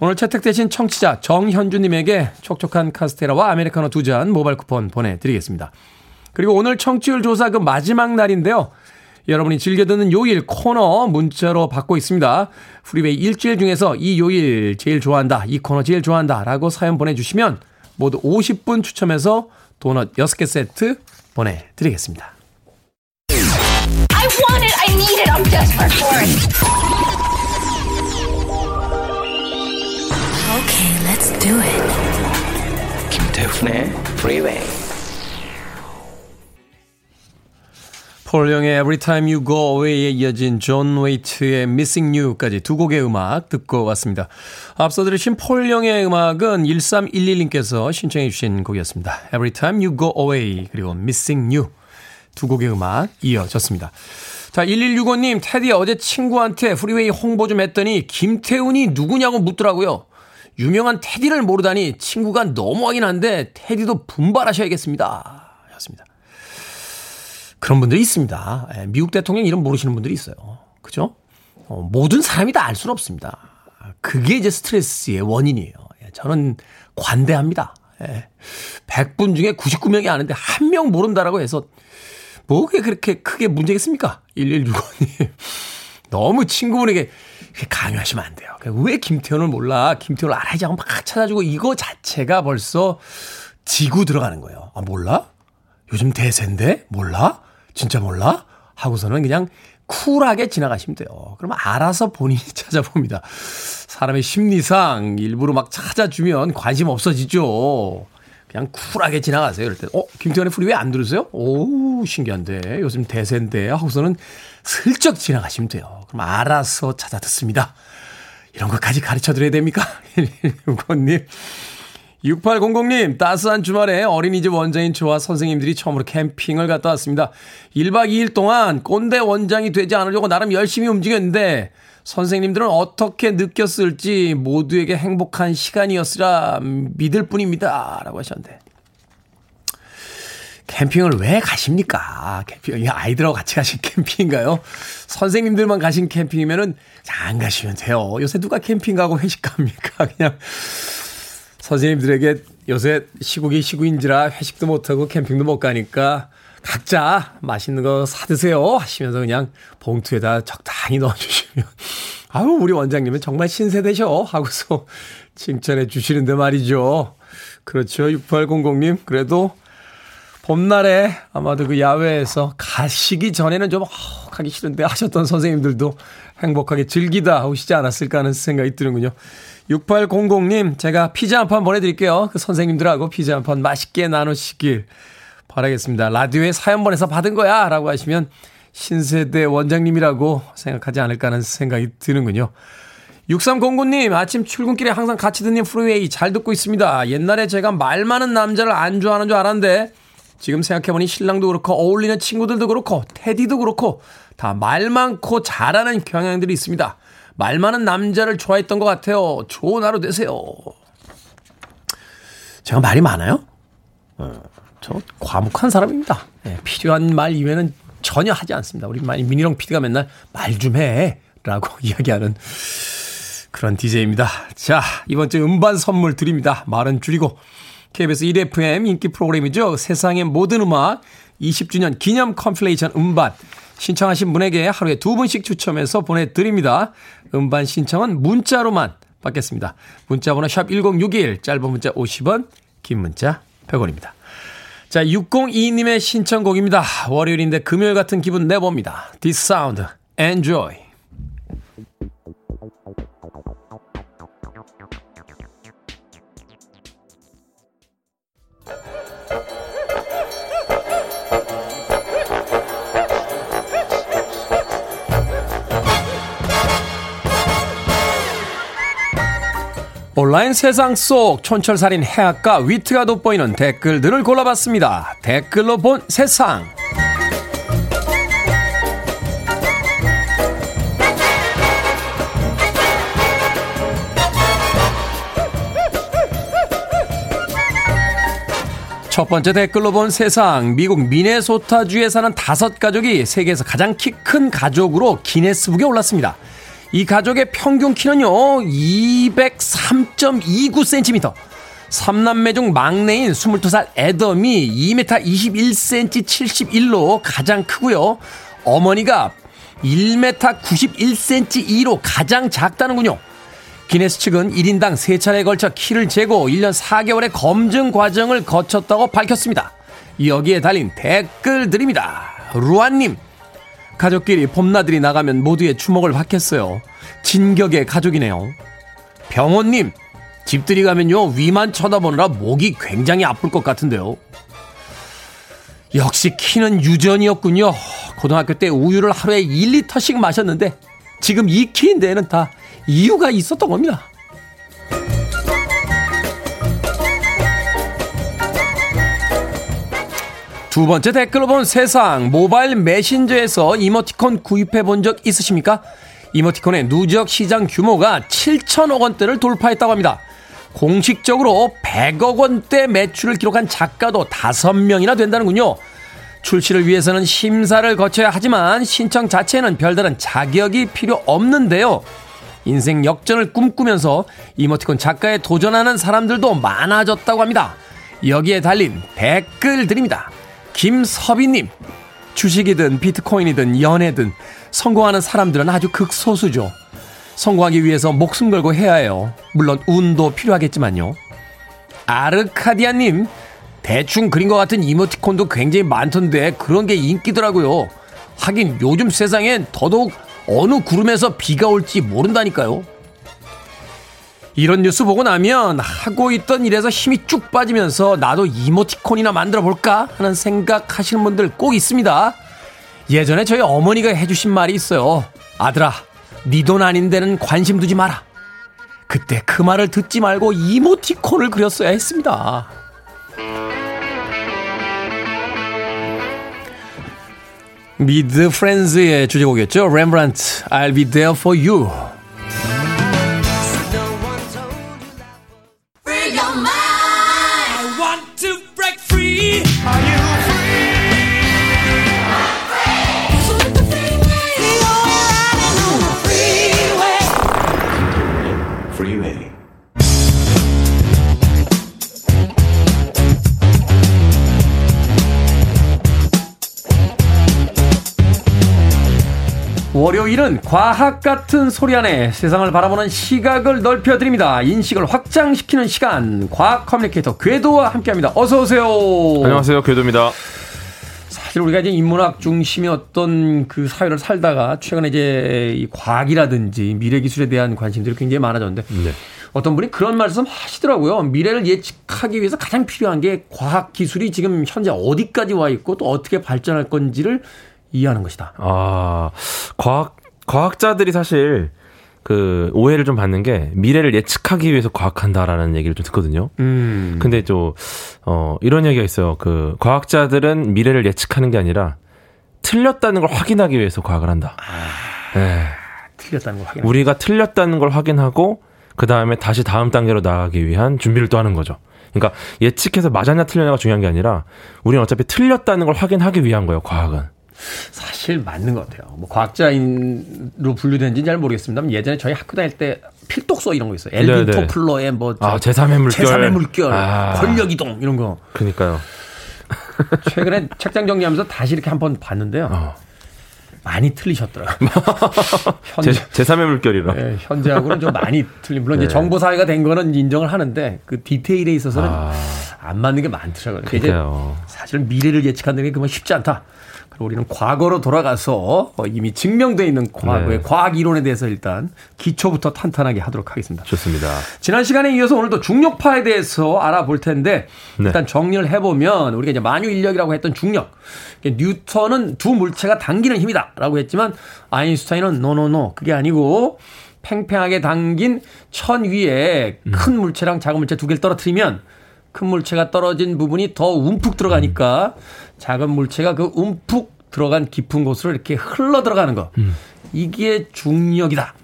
오늘 채택되신 청취자 정현주님에게 촉촉한 카스테라와 아메리카노 두 잔 모바일 쿠폰 보내드리겠습니다. 그리고 오늘 청취율 조사 그 마지막 날인데요. 여러분이 즐겨 듣는 요일 코너 문자로 받고 있습니다. 프리웨이 일주일 중에서 이 요일 제일 좋아한다, 이 코너 제일 좋아한다 라고 사연 보내주시면 모두 50분 추첨해서 도넛 6개 세트 보내드리겠습니다. I want it, I need it, I'm desperate for it. Okay, let's do it. 김태훈의 Freeway. 폴 영의 Every Time You Go Away에 이어진 존 웨이트의 Missing You까지 두 곡의 음악 듣고 왔습니다. 앞서 들으신 폴 영의 음악은 1311님께서 신청해 주신 곡이었습니다. Every Time You Go Away 그리고 Missing You 두 곡의 음악 이어졌습니다. 자, 1165님, 테디 어제 친구한테 프리웨이 홍보 좀 했더니 김태훈이 누구냐고 묻더라고요. 유명한 테디를 모르다니 친구가 너무하긴 한데 테디도 분발하셔야겠습니다. 였습니다. 그런 분들이 있습니다. 예, 미국 대통령 이름 모르시는 분들이 있어요. 그죠? 어, 모든 사람이 다 알 수는 없습니다. 그게 이제 스트레스의 원인이에요. 예, 저는 관대합니다. 예. 100분 중에 99명이 아는데 한 명 모른다라고 해서 뭐 그게 그렇게 크게 문제겠습니까? 1165님. 너무 친구분에게 강요하시면 안 돼요. 그러니까 왜 김태현을 몰라? 김태현을 알아야지 하고 막 찾아주고 이거 자체가 벌써 지구 들어가는 거예요. 아, 몰라? 요즘 대세인데? 몰라? 진짜 몰라? 하고서는 그냥 쿨하게 지나가시면 돼요. 그러면 알아서 본인이 찾아봅니다. 사람의 심리상 일부러 막 찾아주면 관심 없어지죠. 그냥 쿨하게 지나가세요. 이럴 때, 어, 김태현의 풀이 왜안 들으세요? 오, 신기한데. 요즘 대세인데. 하고서는 슬쩍 지나가시면 돼요. 그럼 알아서 찾아 듣습니다. 이런 것까지 가르쳐 드려야 됩니까? 119님. 6800님, 따스한 주말에 어린이집 원장인 저와 선생님들이 처음으로 캠핑을 갔다 왔습니다. 1박 2일 동안 꼰대 원장이 되지 않으려고 나름 열심히 움직였는데, 선생님들은 어떻게 느꼈을지 모두에게 행복한 시간이었으라 믿을 뿐입니다. 라고 하셨는데. 캠핑을 왜 가십니까? 캠핑, 아이들하고 같이 가신 캠핑인가요? 선생님들만 가신 캠핑이면은 안 가시면 돼요. 요새 누가 캠핑 가고 회식 갑니까? 그냥 선생님들에게 요새 시국이 시국인지라 회식도 못하고 캠핑도 못 가니까 각자 맛있는 거 사드세요 하시면서 그냥 봉투에다 적당히 넣어주시면 아유 우리 원장님은 정말 신세대셔 하고서 칭찬해 주시는데 말이죠. 그렇죠. 6800님 그래도 봄날에 아마도 그 야외에서 가시기 전에는 좀 어, 가기 싫은데 하셨던 선생님들도 행복하게 즐기다 오시지 않았을까 하는 생각이 드는군요. 6800님, 제가 피자 한 판 보내드릴게요. 그 선생님들하고 피자 한 판 맛있게 나누시길 바라겠습니다. 라디오에 사연 보내서 받은 거야! 라고 하시면 신세대 원장님이라고 생각하지 않을까 하는 생각이 드는군요. 6309님, 아침 출근길에 항상 같이 듣는 프로웨이 잘 듣고 있습니다. 옛날에 제가 말 많은 남자를 안 좋아하는 줄 알았는데, 지금 생각해보니 신랑도 그렇고, 어울리는 친구들도 그렇고, 테디도 그렇고, 다 말 많고 잘하는 경향들이 있습니다. 말 많은 남자를 좋아했던 것 같아요. 좋은 하루 되세요. 제가 말이 많아요? 어, 저 과묵한 사람입니다. 네, 필요한 말 이외에는 전혀 하지 않습니다. 우리 미니롱 PD가 맨날 말 좀 해. 라고 이야기하는 그런 DJ입니다. 자, 이번 주 음반 선물 드립니다. 말은 줄이고. KBS 1FM 인기 프로그램이죠. 세상의 모든 음악 20주년 기념 컴플레이션 음반. 신청하신 분에게 하루에 두 분씩 추첨해서 보내드립니다. 음반 신청은 문자로만 받겠습니다. 문자 번호 샵 1061, 짧은 문자 50원, 긴 문자 100원입니다. 자, 602님의 신청곡입니다. 월요일인데 금요일 같은 기분 내봅니다. This sound, enjoy. 온라인 세상 속 촌철살인 해악과 위트가 돋보이는 댓글들을 골라봤습니다. 댓글로 본 세상. 첫 번째 댓글로 본 세상. 미국 미네소타주에 사는 다섯 가족이 세계에서 가장 키 큰 가족으로 기네스북에 올랐습니다. 이 가족의 평균 키는요, 203.29cm. 3남매 중 막내인 22살 애덤이 2m 21cm 71로 가장 크고요. 어머니가 1m 91cm 2로 가장 작다는군요. 기네스 측은 1인당 3차례에 걸쳐 키를 재고 1년 4개월의 검증 과정을 거쳤다고 밝혔습니다. 여기에 달린 댓글들입니다. 루안님, 가족끼리 봄나들이 나가면 모두의 주목을 받겠어요. 진격의 가족이네요. 병원님, 집들이 가면요, 위만 쳐다보느라 목이 굉장히 아플 것 같은데요. 역시 키는 유전이었군요. 고등학교 때 우유를 하루에 1리터씩 마셨는데, 지금 이 키인데는 다 이유가 있었던 겁니다. 두 번째 댓글로 본 세상 모바일 메신저에서 이모티콘 구입해 본 적 있으십니까? 이모티콘의 누적 시장 규모가 7천억 원대를 돌파했다고 합니다. 공식적으로 100억 원대 매출을 기록한 작가도 5명이나 된다는군요. 출시를 위해서는 심사를 거쳐야 하지만 신청 자체는 별다른 자격이 필요 없는데요. 인생 역전을 꿈꾸면서 이모티콘 작가에 도전하는 사람들도 많아졌다고 합니다. 여기에 달린 댓글들입니다. 김서비님, 주식이든 비트코인이든 연애든 성공하는 사람들은 아주 극소수죠. 성공하기 위해서 목숨 걸고 해야 해요. 물론 운도 필요하겠지만요. 아르카디아님, 대충 그린 것 같은 이모티콘도 굉장히 많던데 그런 게 인기더라고요. 하긴 요즘 세상엔 더더욱 어느 구름에서 비가 올지 모른다니까요. 이런 뉴스 보고 나면 하고 있던 일에서 힘이 쭉 빠지면서 나도 이모티콘이나 만들어 볼까 하는 생각 하시는 분들 꼭 있습니다. 예전에 저희 어머니가 해주신 말이 있어요. 아들아, 네 돈 아닌 데는 관심 두지 마라. 그때 그 말을 듣지 말고 이모티콘을 그렸어야 했습니다. 미드 프렌즈의 주제곡이었죠. 렘브란트, I'll be there for you. 월요일은 과학 같은 소리 안에 세상을 바라보는 시각을 넓혀드립니다. 인식을 확장시키는 시간, 과학 커뮤니케이터 궤도와 함께합니다. 어서 오세요. 안녕하세요, 궤도입니다. 사실 우리가 이제 인문학 중심의 어떤 그 사회를 살다가 최근에 이제 이 과학이라든지 미래 기술에 대한 관심들이 굉장히 많아졌는데 네. 어떤 분이 그런 말씀 하시더라고요. 미래를 예측하기 위해서 가장 필요한 게 과학 기술이 지금 현재 어디까지 와 있고 또 어떻게 발전할 건지를 이해하는 것이다. 아, 과학, 과학자들이 사실 그 오해를 좀 받는 게 미래를 예측하기 위해서 과학한다라는 얘기를 좀 듣거든요. 음. 근데 좀, 어, 이런 얘기가 있어요. 그 과학자들은 미래를 예측하는 게 아니라 틀렸다는 걸 확인하기 위해서 과학을 한다. 아, 네. 틀렸다는 걸 확인. 우리가 틀렸다는 걸 확인하고 그 다음에 다시 다음 단계로 나가기 위한 준비를 또 하는 거죠. 그러니까 예측해서 맞았냐 틀렸냐가 중요한 게 아니라 우리는 어차피 틀렸다는 걸 확인하기 위한 거예요. 과학은. 사실 맞는 것 같아요. 뭐 과학자인으로 분류되는지는 잘 모르겠습니다만 예전에 저희 학교 다닐 때 필독서 이런 거 있어요. 엘빈 네네. 토플러의 뭐 아, 제3의 물결, 제3의 물결, 아. 권력 이동 이런 거. 그러니까요. 최근에 책장 정리하면서 다시 이렇게 한번 봤는데요. 어. 많이 틀리셨더라고요. 현재, 제, 3의 물결이라. 네, 현재하고는 좀 많이 틀린. 물론 네. 이제 정보 사회가 된 거는 인정을 하는데 그 디테일에 있어서는 아. 안 맞는 게 많더라고요. 그러니까 사실 미래를 예측하는 게 그만 쉽지 않다. 우리는 과거로 돌아가서 어, 이미 증명되어 있는 과거의 네. 과학 이론에 대해서 일단 기초부터 탄탄하게 하도록 하겠습니다. 좋습니다. 지난 시간에 이어서 오늘도 중력파에 대해서 알아볼 텐데 네. 일단 정리를 해보면 우리가 이제 만유 인력이라고 했던 중력. 뉴턴은 두 물체가 당기는 힘이다라고 했지만 아인슈타인은 노노노 그게 아니고 팽팽하게 당긴 천 위에 큰 음. 물체랑 작은 물체 두 개를 떨어뜨리면 큰 물체가 떨어진 부분이 더 움푹 들어가니까 음. 작은 물체가 그 움푹 들어간 깊은 곳으로 이렇게 흘러 들어가는 거. 음. 이게 중력이다.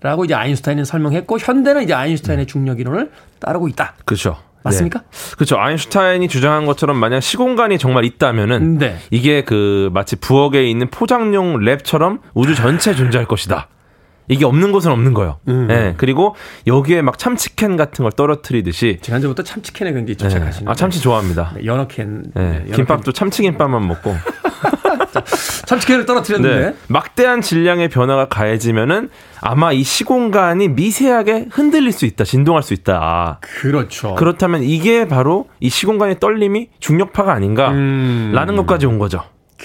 라고 이제 아인슈타인은 설명했고 현대는 이제 아인슈타인의 중력 이론을 따르고 있다. 그렇죠. 맞습니까? 네. 그렇죠. 아인슈타인이 주장한 것처럼 만약 시공간이 정말 있다면은 네. 이게 그 마치 부엌에 있는 포장용 랩처럼 우주 전체에 존재할 것이다. 이게 없는 곳은 없는 거예요. 음. 네, 그리고 여기에 막 참치캔 같은 걸 떨어뜨리듯이 지난주부터 참치캔에 굉장히 집착하시는. 네. 아 참치 좋아합니다. 네, 연어캔. 네, 네 김밥도 참치김밥만 먹고. 참치캔을 떨어뜨렸는데 네, 막대한 질량의 변화가 가해지면은 아마 이 시공간이 미세하게 흔들릴 수 있다, 진동할 수 있다. 그렇죠. 그렇다면 이게 바로 이 시공간의 떨림이 중력파가 아닌가라는 음. 것까지 온 거죠.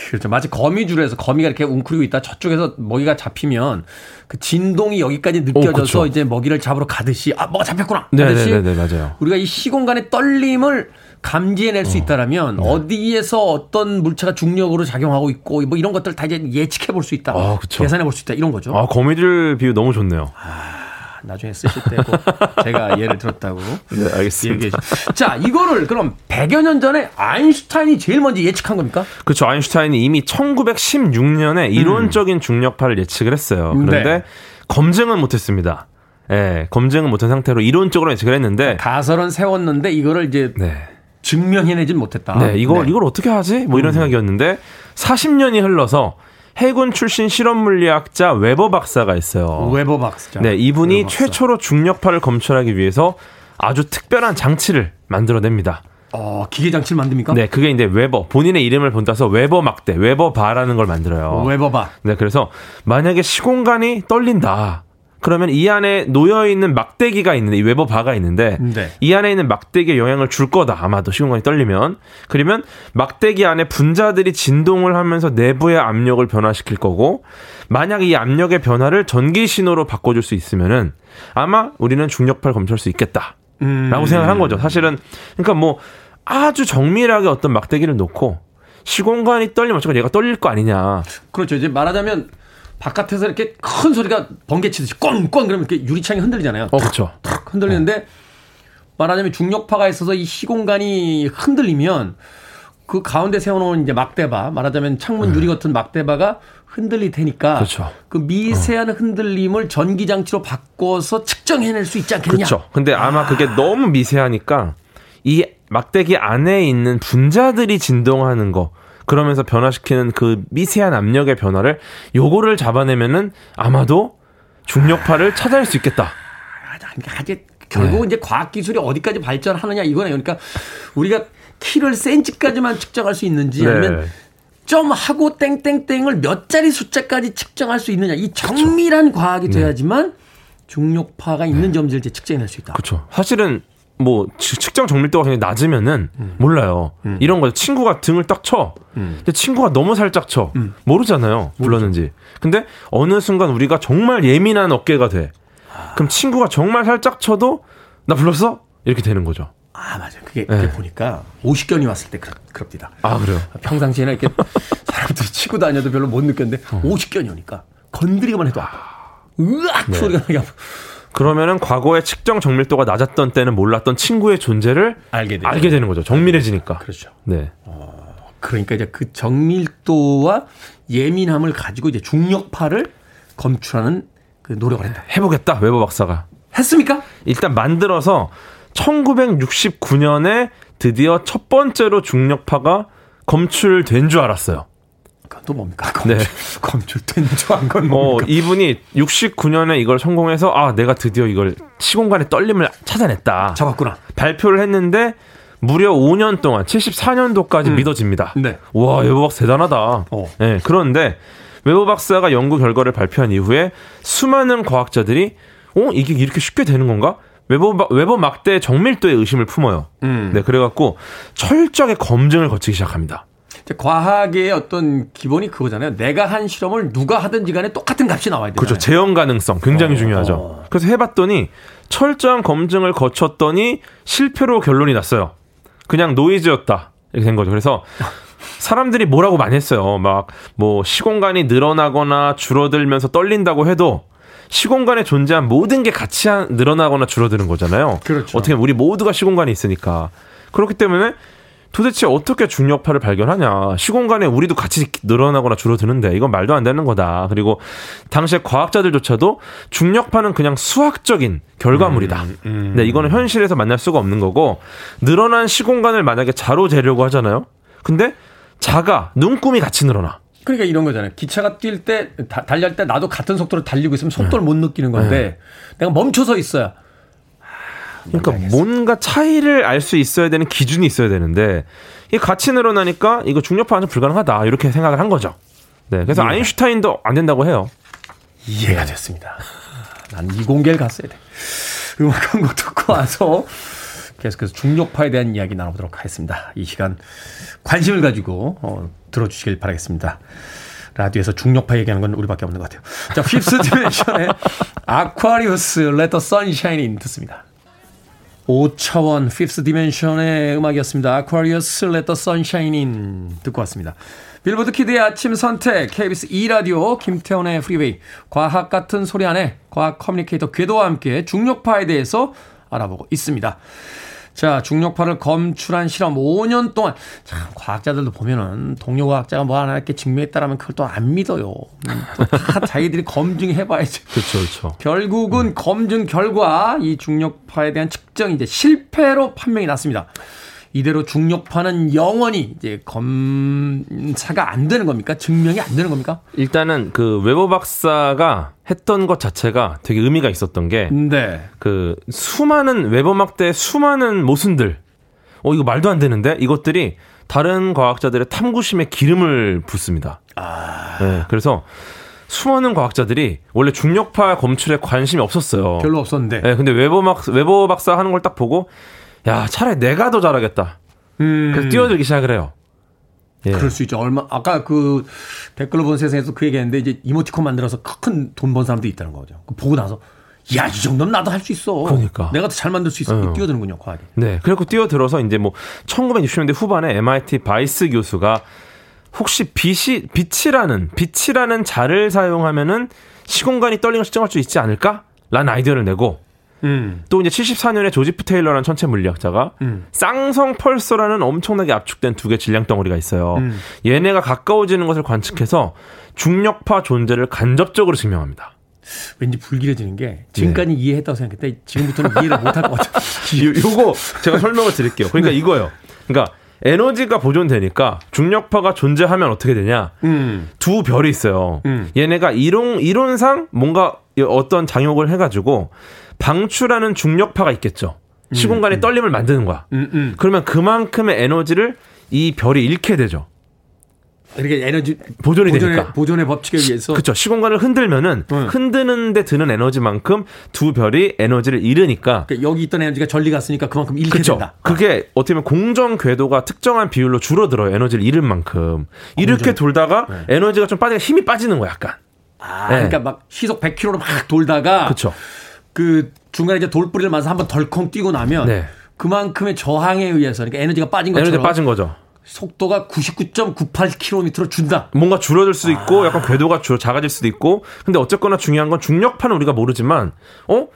그렇죠. 마치 거미줄에서 거미가 이렇게 웅크리고 있다 저쪽에서 먹이가 잡히면 그 진동이 여기까지 느껴져서 오, 이제 먹이를 잡으러 가듯이 아 뭐가 잡혔구나 하듯이 네네네, 맞아요. 우리가 이 시공간의 떨림을 감지해낼 수 어. 있다라면 네. 어디에서 어떤 물체가 중력으로 작용하고 있고 뭐 이런 것들 다 이제 예측해 볼 수 있다. 아, 계산해 볼 수 있다 이런 거죠. 아 거미줄 비유 너무 좋네요. 아. 나중에 쓰실 때고 제가 예를 들었다고. 네, 알겠습니다. 자, 이거를 그럼 100여 년 전에 아인슈타인이 제일 먼저 예측한 겁니까? 그렇죠. 아인슈타인이 이미 1916년에 이론적인 음. 중력파를 예측을 했어요. 그런데 네. 검증은 못했습니다. 예, 네, 검증은 못한 상태로 이론적으로 예측을 했는데 가설은 세웠는데 이거를 이제 네. 증명해내진 못했다. 네, 이걸 네. 이걸 어떻게 하지? 뭐 이런 음. 생각이었는데 40년이 흘러서 해군 출신 실험 물리학자 웨버 박사가 있어요. 웨버 박사. 네, 이분이 웨버 박사. 최초로 중력파를 검출하기 위해서 아주 특별한 장치를 만들어냅니다. 어, 기계 장치를 만듭니까? 네, 그게 이제 웨버 본인의 이름을 본따서 웨버 막대, 웨버 바라는 걸 만들어요. 웨버 바. 네, 그래서 만약에 시공간이 떨린다. 그러면 이 안에 놓여 있는 막대기가 있는데 이 웨버 바가 있는데 네. 이 안에 있는 막대기에 영향을 줄 거다. 아마도 시공간이 떨리면. 그러면 막대기 안에 분자들이 진동을 하면서 내부의 압력을 변화시킬 거고 만약 이 압력의 변화를 전기 신호로 바꿔줄 수 있으면은 아마 우리는 중력파를 검출할 수 있겠다라고 음. 생각을 한 거죠. 사실은 그러니까 뭐 아주 정밀하게 어떤 막대기를 놓고 시공간이 떨리면 어차피 얘가 떨릴 거 아니냐. 그렇죠. 이제 말하자면 바깥에서 이렇게 큰 소리가 번개 치듯이 꽝꽝 그러면 이렇게 유리창이 흔들리잖아요. 어, 그렇죠. 흔들리는데 말하자면 중력파가 있어서 이 시공간이 흔들리면 그 가운데 세워놓은 이제 막대바 말하자면 창문 유리 같은 막대바가 흔들릴 테니까 그렇죠. 그 미세한 어. 흔들림을 전기 장치로 바꿔서 측정해낼 수 있지 않겠냐? 그렇죠. 근데 아마 아. 그게 너무 미세하니까 이 막대기 안에 있는 분자들이 진동하는 거 그러면서 변화시키는 그 미세한 압력의 변화를 요거를 잡아내면은 아마도 중력파를 찾아낼 수 있겠다. 아, 아직 결국 네. 이제 과학 기술이 어디까지 발전하느냐 이거네요. 그러니까 우리가 키를 센치까지만 측정할 수 있는지 네. 아니면 점 하고 땡땡땡을 몇 자리 숫자까지 측정할 수 있느냐 이 정밀한 그렇죠. 과학이 네. 돼야지만 중력파가 있는 네. 점들을 이제 측정해낼 수 있다. 그렇죠. 사실은 뭐 측정 정밀도가 굉장히 낮으면은 음. 몰라요. 음. 이런 거 친구가 등을 딱 쳐. 음. 근데 친구가 너무 살짝 쳐. 음. 모르잖아요. 불렀는지. 근데 어느 순간 우리가 정말 예민한 어깨가 돼. 그럼 친구가 정말 살짝 쳐도 나 불렀어? 이렇게 되는 거죠. 아, 맞아요. 그게, 그게 네. 보니까 50견이 왔을 때 그렇, 그럽니다. 아, 그래요? 평상시에는 이렇게 사람들이 치고 다녀도 별로 못 느꼈는데 어. 50견이 오니까 건드리기만 해도 아파. 으악! 네. 소리가 나게 아파. 그러면은 과거에 측정 정밀도가 낮았던 때는 몰랐던 친구의 존재를 알게, 알게 되는 거죠. 정밀해지니까. 그렇죠. 네. 어, 그러니까 이제 그 정밀도와 예민함을 가지고 이제 중력파를 검출하는 그 노력을 했다. 해보겠다. 웨버 박사가. 했습니까? 일단 만들어서 1969년에 드디어 첫 번째로 중력파가 검출된 줄 알았어요. 또 뭡니까? 검출, 네. 검출된 줄안건 뭡니까? 어, 이분이 69년에 이걸 성공해서 아 내가 드디어 이걸 시공간의 떨림을 찾아냈다. 잡았구나. 발표를 했는데 무려 5년 동안 74년도까지 음. 믿어집니다. 네. 와 웨버 박사 대단하다. 어. 네, 그런데 웨버 박사가 연구 결과를 발표한 이후에 수많은 과학자들이 어 이게 이렇게 쉽게 되는 건가? 웨버 웨버 막대 정밀도에 의심을 품어요. 음. 네, 그래갖고 철저하게 검증을 거치기 시작합니다. 과학의 어떤 기본이 그거잖아요. 내가 한 실험을 누가 하든지 간에 똑같은 값이 나와야 돼요. 그렇죠. 재현 가능성 굉장히 어, 중요하죠. 어. 그래서 해봤더니 철저한 검증을 거쳤더니 실패로 결론이 났어요. 그냥 노이즈였다. 이렇게 된 거죠. 그래서 사람들이 뭐라고 많이 했어요. 막 뭐 시공간이 늘어나거나 줄어들면서 떨린다고 해도 시공간에 존재한 모든 게 같이 늘어나거나 줄어드는 거잖아요. 그렇죠. 어떻게 우리 모두가 시공간에 있으니까. 그렇기 때문에 도대체 어떻게 중력파를 발견하냐. 시공간에 우리도 같이 늘어나거나 줄어드는데 이건 말도 안 되는 거다. 그리고 당시에 과학자들조차도 중력파는 그냥 수학적인 결과물이다. 음, 음. 근데 이거는 현실에서 만날 수가 없는 거고 늘어난 시공간을 만약에 자로 재려고 하잖아요. 근데 자가 눈금이 같이 늘어나. 그러니까 이런 거잖아요. 기차가 뛸 때, 달릴 때 나도 같은 속도로 달리고 있으면 속도를 네. 못 느끼는 건데 네. 내가 멈춰서 있어야 그러니까 뭔가 차이를 알 수 있어야 되는 기준이 있어야 되는데 이 같이 늘어나니까 이거 중력파는 불가능하다 이렇게 생각을 한 거죠. 네, 그래서 예. 아인슈타인도 안 된다고 해요. 이해가 됐습니다. 난 이공계를 갔어야 돼. 음악 한곡 듣고 와서 계속해서 중력파에 대한 이야기 나눠보도록 하겠습니다. 이 시간 관심을 가지고 어, 들어주시길 바라겠습니다. 라디오에서 중력파 얘기하는 건 우리밖에 없는 것 같아요. 자, 핍스 디멘션의 아쿠아리우스 Sunshine In 듣습니다. 5차원 Fifth Dimension의 음악이었습니다. Aquarius Let the Sunshine In 듣고 왔습니다. 빌보드 키드의 아침 선택 KBS 2라디오 김태훈의 프리웨이 과학 같은 소리 안에 과학 커뮤니케이터 궤도와 함께 중력파에 대해서 알아보고 있습니다. 자, 중력파를 검출한 실험 5년 동안 참 과학자들도 보면은 동료 과학자가 뭐 하나 이렇게 증명했다라면 그걸 또 안 믿어요. 음, 다 자기들이 검증해 봐야지. 그렇죠, 그렇죠. 결국은 음. 검증 결과 이 중력파에 대한 측정이 이제 실패로 판명이 났습니다. 이대로 중력파는 영원히 이제 검사가 안 되는 겁니까? 증명이 안 되는 겁니까? 일단은 그 웨버 박사가 했던 것 자체가 되게 의미가 있었던 게, 네. 그 수많은 막대 수많은 모순들, 어 이거 말도 안 되는데 이것들이 다른 과학자들의 탐구심에 기름을 붓습니다. 아. 네, 그래서 수많은 과학자들이 원래 중력파 검출에 관심이 없었어요. 별로 없었는데. 네, 근데 웨버 막 웨버 박사 하는 걸 딱 보고 야 차라리 내가 더 잘하겠다. 음. 그래서 뛰어들기 시작을 해요. 예. 그럴 수 있죠. 얼마 아까 그 댓글로 본 세상에서 그 얘기했는데 이제 이모티콘 만들어서 큰 돈 번 사람도 있다는 거죠. 보고 나서 야, 이 정도는 나도 할 수 있어. 그러니까. 내가 더 잘 만들 수 있어. 어. 뛰어드는군요, 과학이. 네. 그리고 뛰어들어서 이제 뭐 1960년대 후반에 MIT 바이스 교수가 혹시 빛이, 빛이라는, 빛이라는 자를 사용하면은 시공간이 떨리는 걸 측정할 수 있지 않을까? 라는 아이디어를 내고 음. 또 이제 74년에 조지프 테일러라는 천체 물리학자가 음. 쌍성 펄서라는 엄청나게 압축된 두 개 질량 덩어리가 있어요. 음. 얘네가 가까워지는 것을 관측해서 중력파 존재를 간접적으로 증명합니다. 왠지 불길해지는 게 지금까지 네. 이해했다고 생각했는데 지금부터는 이해를 못할 것 같아요. 요거 제가 설명을 드릴게요. 그러니까 네. 이거예요. 그러니까 에너지가 보존되니까 중력파가 존재하면 어떻게 되냐? 음. 두 별이 있어요. 음. 얘네가 이론 이론상 뭔가 어떤 장욕을 해가지고 방출하는 중력파가 있겠죠. 음, 시공간의 음. 떨림을 만드는 거야. 음, 음. 그러면 그만큼의 에너지를 이 별이 잃게 되죠. 이렇게 에너지 보존이 보존의, 되니까 보존의 법칙에 의해서 그렇죠. 시공간을 흔들면은 응. 흔드는데 드는 에너지만큼 두 별이 에너지를 잃으니까 그러니까 여기 있던 에너지가 전리 갔으니까 그만큼 잃게 그쵸. 된다. 그게 어떻게 보면 공정 궤도가 특정한 비율로 줄어들어요. 에너지를 잃은 만큼 이렇게 공정. 돌다가 네. 에너지가 좀 빠지니까 힘이 빠지는 거야, 약간. 아, 네. 그러니까 막 시속 100km로 막 돌다가 그렇죠. 그 중간에 이제 돌뿌리를 맞아서 한번 덜컹 뛰고 나면 네. 그만큼의 저항에 의해서 그러니까 에너지가 빠진 것처럼 에너지 빠진 거죠. 속도가 99.98km로 준다. 뭔가 줄어들 수도 있고 아. 약간 궤도가 줄 작아질 수도 있고. 근데 어쨌거나 중요한 건 중력파는 우리가 모르지만 어?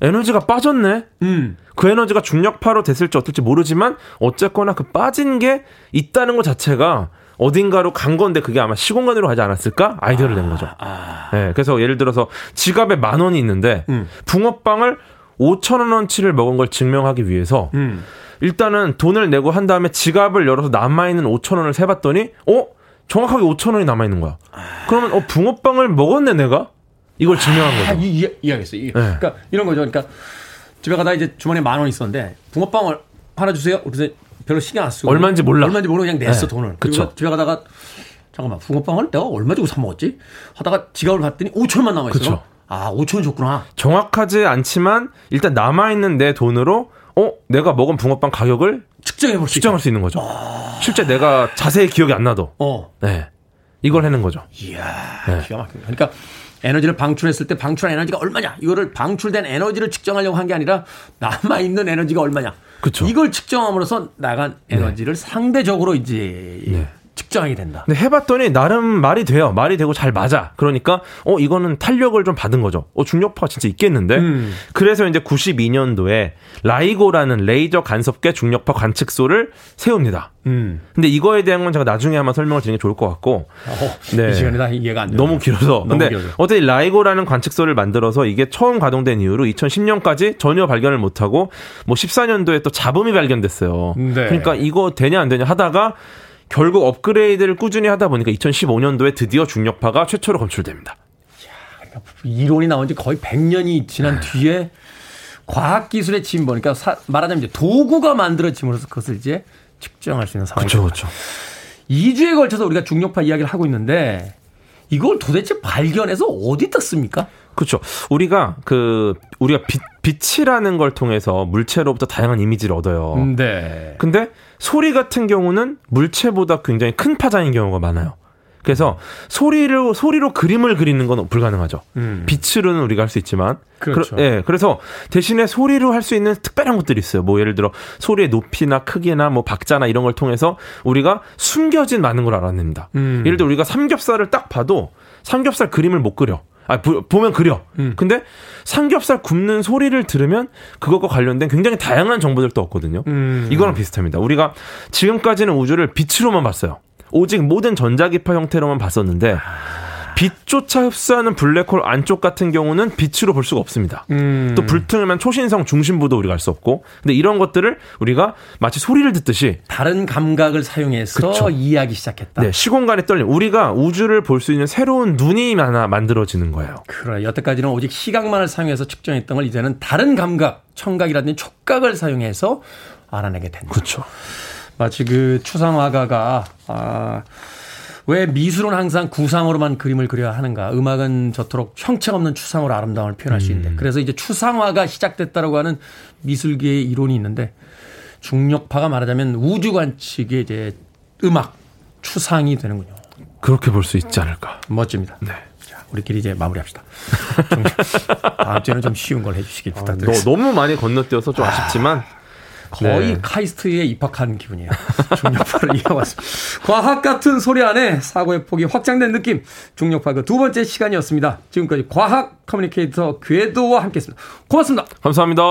에너지가 빠졌네. 음. 그 에너지가 중력파로 됐을지 어떨지 모르지만 어쨌거나 그 빠진 게 있다는 것 자체가 어딘가로 간 건데 그게 아마 시공간으로 가지 않았을까? 아이디어를 낸 거죠. 아. 네, 그래서 예를 들어서 지갑에 만 원이 있는데 음. 붕어빵을 5천 원어치를 먹은 걸 증명하기 위해서 음. 일단은 돈을 내고 한 다음에 지갑을 열어서 남아 있는 5천 원을 세봤더니 어? 정확하게 5천 원이 남아 있는 거야. 그러면 어 붕어빵을 먹었네 내가? 이걸 증명한 거죠. 아, 이, 이해하겠어요. 이, 네. 그러니까 이런 거죠. 그러니까 집에 가다 이제 주머니에 만 원 있었는데 붕어빵을 하나 주세요. 그래서 별로 신경 안 쓰고 얼마인지 몰라. 얼마인지 모르고 그냥 냈어 네. 돈을. 그쵸. 집에 가다가 잠깐만 붕어빵을 내가 얼마 주고 사 먹었지? 하다가 지갑을 봤더니 5천만 남아 있어. 아 5천 원 줬구나. 정확하지 않지만 일단 남아 있는 내 돈으로 어 내가 먹은 붕어빵 가격을 측정해 볼수 측정할 수 있는 거죠. 아... 실제 내가 자세히 기억이 안 나도. 어. 네. 이걸 해낸 거죠. 이야, 네. 기가 막힙니다. 그러니까 에너지를 방출했을 때 방출한 에너지가 얼마냐? 이거를 방출된 에너지를 측정하려고 한 게 아니라 남아 있는 에너지가 얼마냐? 그렇죠. 이걸 측정함으로써 나간 네. 에너지를 네. 상대적으로 이제 네. 측정이 된다. 근데 해봤더니 나름 말이 돼요. 말이 되고 잘 맞아. 그러니까 어 이거는 탄력을 좀 받은 거죠. 어 중력파가 진짜 있겠는데. 음. 그래서 이제 92년도에 라이고라는 레이저 간섭계 중력파 관측소를 세웁니다. 음. 근데 이거에 대한 건 제가 나중에 한번 설명을 드리는 게 좋을 것 같고. 어, 네. 이 시간에 다 이해가 안 돼. 너무 길어서. 너무 근데 길어서. 어떻게 라이고라는 관측소를 만들어서 이게 처음 가동된 이후로 2010년까지 전혀 발견을 못하고 뭐 14년도에 또 잡음이 발견됐어요. 네. 그러니까 이거 되냐 안 되냐 하다가 결국 업그레이드를 꾸준히 하다 보니까 2015년도에 드디어 중력파가 최초로 검출됩니다. 그러니까 이론이 나온 지 거의 100년이 지난 네. 뒤에 과학기술의 진보, 그러니까 사, 말하자면 이제 도구가 만들어짐으로써 그것을 이제 측정할 수 있는 상황이 그렇죠, 그렇죠. 2주에 걸쳐서 우리가 중력파 이야기를 하고 있는데 이걸 도대체 발견해서 어디 떴습니까? 그렇죠. 우리가 그 우리가 빛, 빛이라는 걸 통해서 물체로부터 다양한 이미지를 얻어요. 네. 근데 소리 같은 경우는 물체보다 굉장히 큰 파장인 경우가 많아요. 그래서 소리를 소리로 그림을 그리는 건 불가능하죠. 음. 빛으로는 우리가 할 수 있지만, 그렇죠. 그, 예, 그래서 대신에 소리로 할 수 있는 특별한 것들이 있어요. 뭐 예를 들어 소리의 높이나 크기나 뭐 박자나 이런 걸 통해서 우리가 숨겨진 많은 걸 알아냅니다. 음. 예를 들어 우리가 삼겹살을 딱 봐도 삼겹살 그림을 못 그려. 아, 보, 면 그려. 음. 근데 삼겹살 굽는 소리를 들으면 그것과 관련된 굉장히 다양한 정보들도 얻거든요. 음. 이거랑 비슷합니다. 우리가 지금까지는 우주를 빛으로만 봤어요. 오직 모든 전자기파 형태로만 봤었는데 아. 빛조차 흡수하는 블랙홀 안쪽 같은 경우는 빛으로 볼 수가 없습니다. 음. 또 불투명한 초신성 중심부도 우리가 알 수 없고. 근데 이런 것들을 우리가 마치 소리를 듣듯이 다른 감각을 사용해서 그쵸. 이해하기 시작했다. 네, 시공간에 떨림. 우리가 우주를 볼 수 있는 새로운 눈이 하나 만들어지는 거예요. 그래. 여태까지는 오직 시각만을 사용해서 측정했던 걸 이제는 다른 감각, 청각이라든지 촉각을 사용해서 알아내게 된다. 그렇죠. 마치 그 추상화가가 아 왜 미술은 항상 구상으로만 그림을 그려야 하는가? 음악은 저토록 형체가 없는 추상으로 아름다움을 표현할 수 있는데. 음. 그래서 이제 추상화가 시작됐다라고 하는 미술계의 이론이 있는데 중력파가 말하자면 우주 관측의 이제 음악, 추상이 되는군요. 그렇게 볼 수 있지 않을까. 멋집니다. 네. 자, 우리끼리 이제 마무리합시다. 다음 주에는 좀 쉬운 걸 해주시길 아, 부탁드립니다. 너, 너무 많이 건너뛰어서 좀 아쉽지만 거의 네. 카이스트에 입학한 기분이에요. 중력파를 이어왔습니다. 과학 같은 소리 안에 사고의 폭이 확장된 느낌. 중력파 그 두 번째 시간이었습니다. 지금까지 과학 communicator 궤도와 함께했습니다. 고맙습니다. 감사합니다.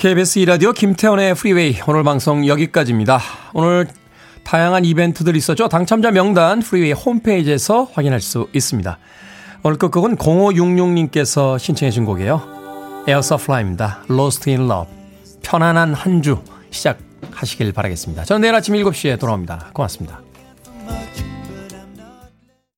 KBS 이라디오 김태훈의 프리웨이 오늘 방송 여기까지입니다. 오늘 다양한 이벤트들이 있었죠. 당첨자 명단 프리웨이 홈페이지에서 확인할 수 있습니다. 오늘 끝곡은 0566님께서 신청해 준 곡이에요. Air Supply입니다. Lost in Love. 편안한 한 주 시작하시길 바라겠습니다. 저는 내일 아침 7시에 돌아옵니다. 고맙습니다.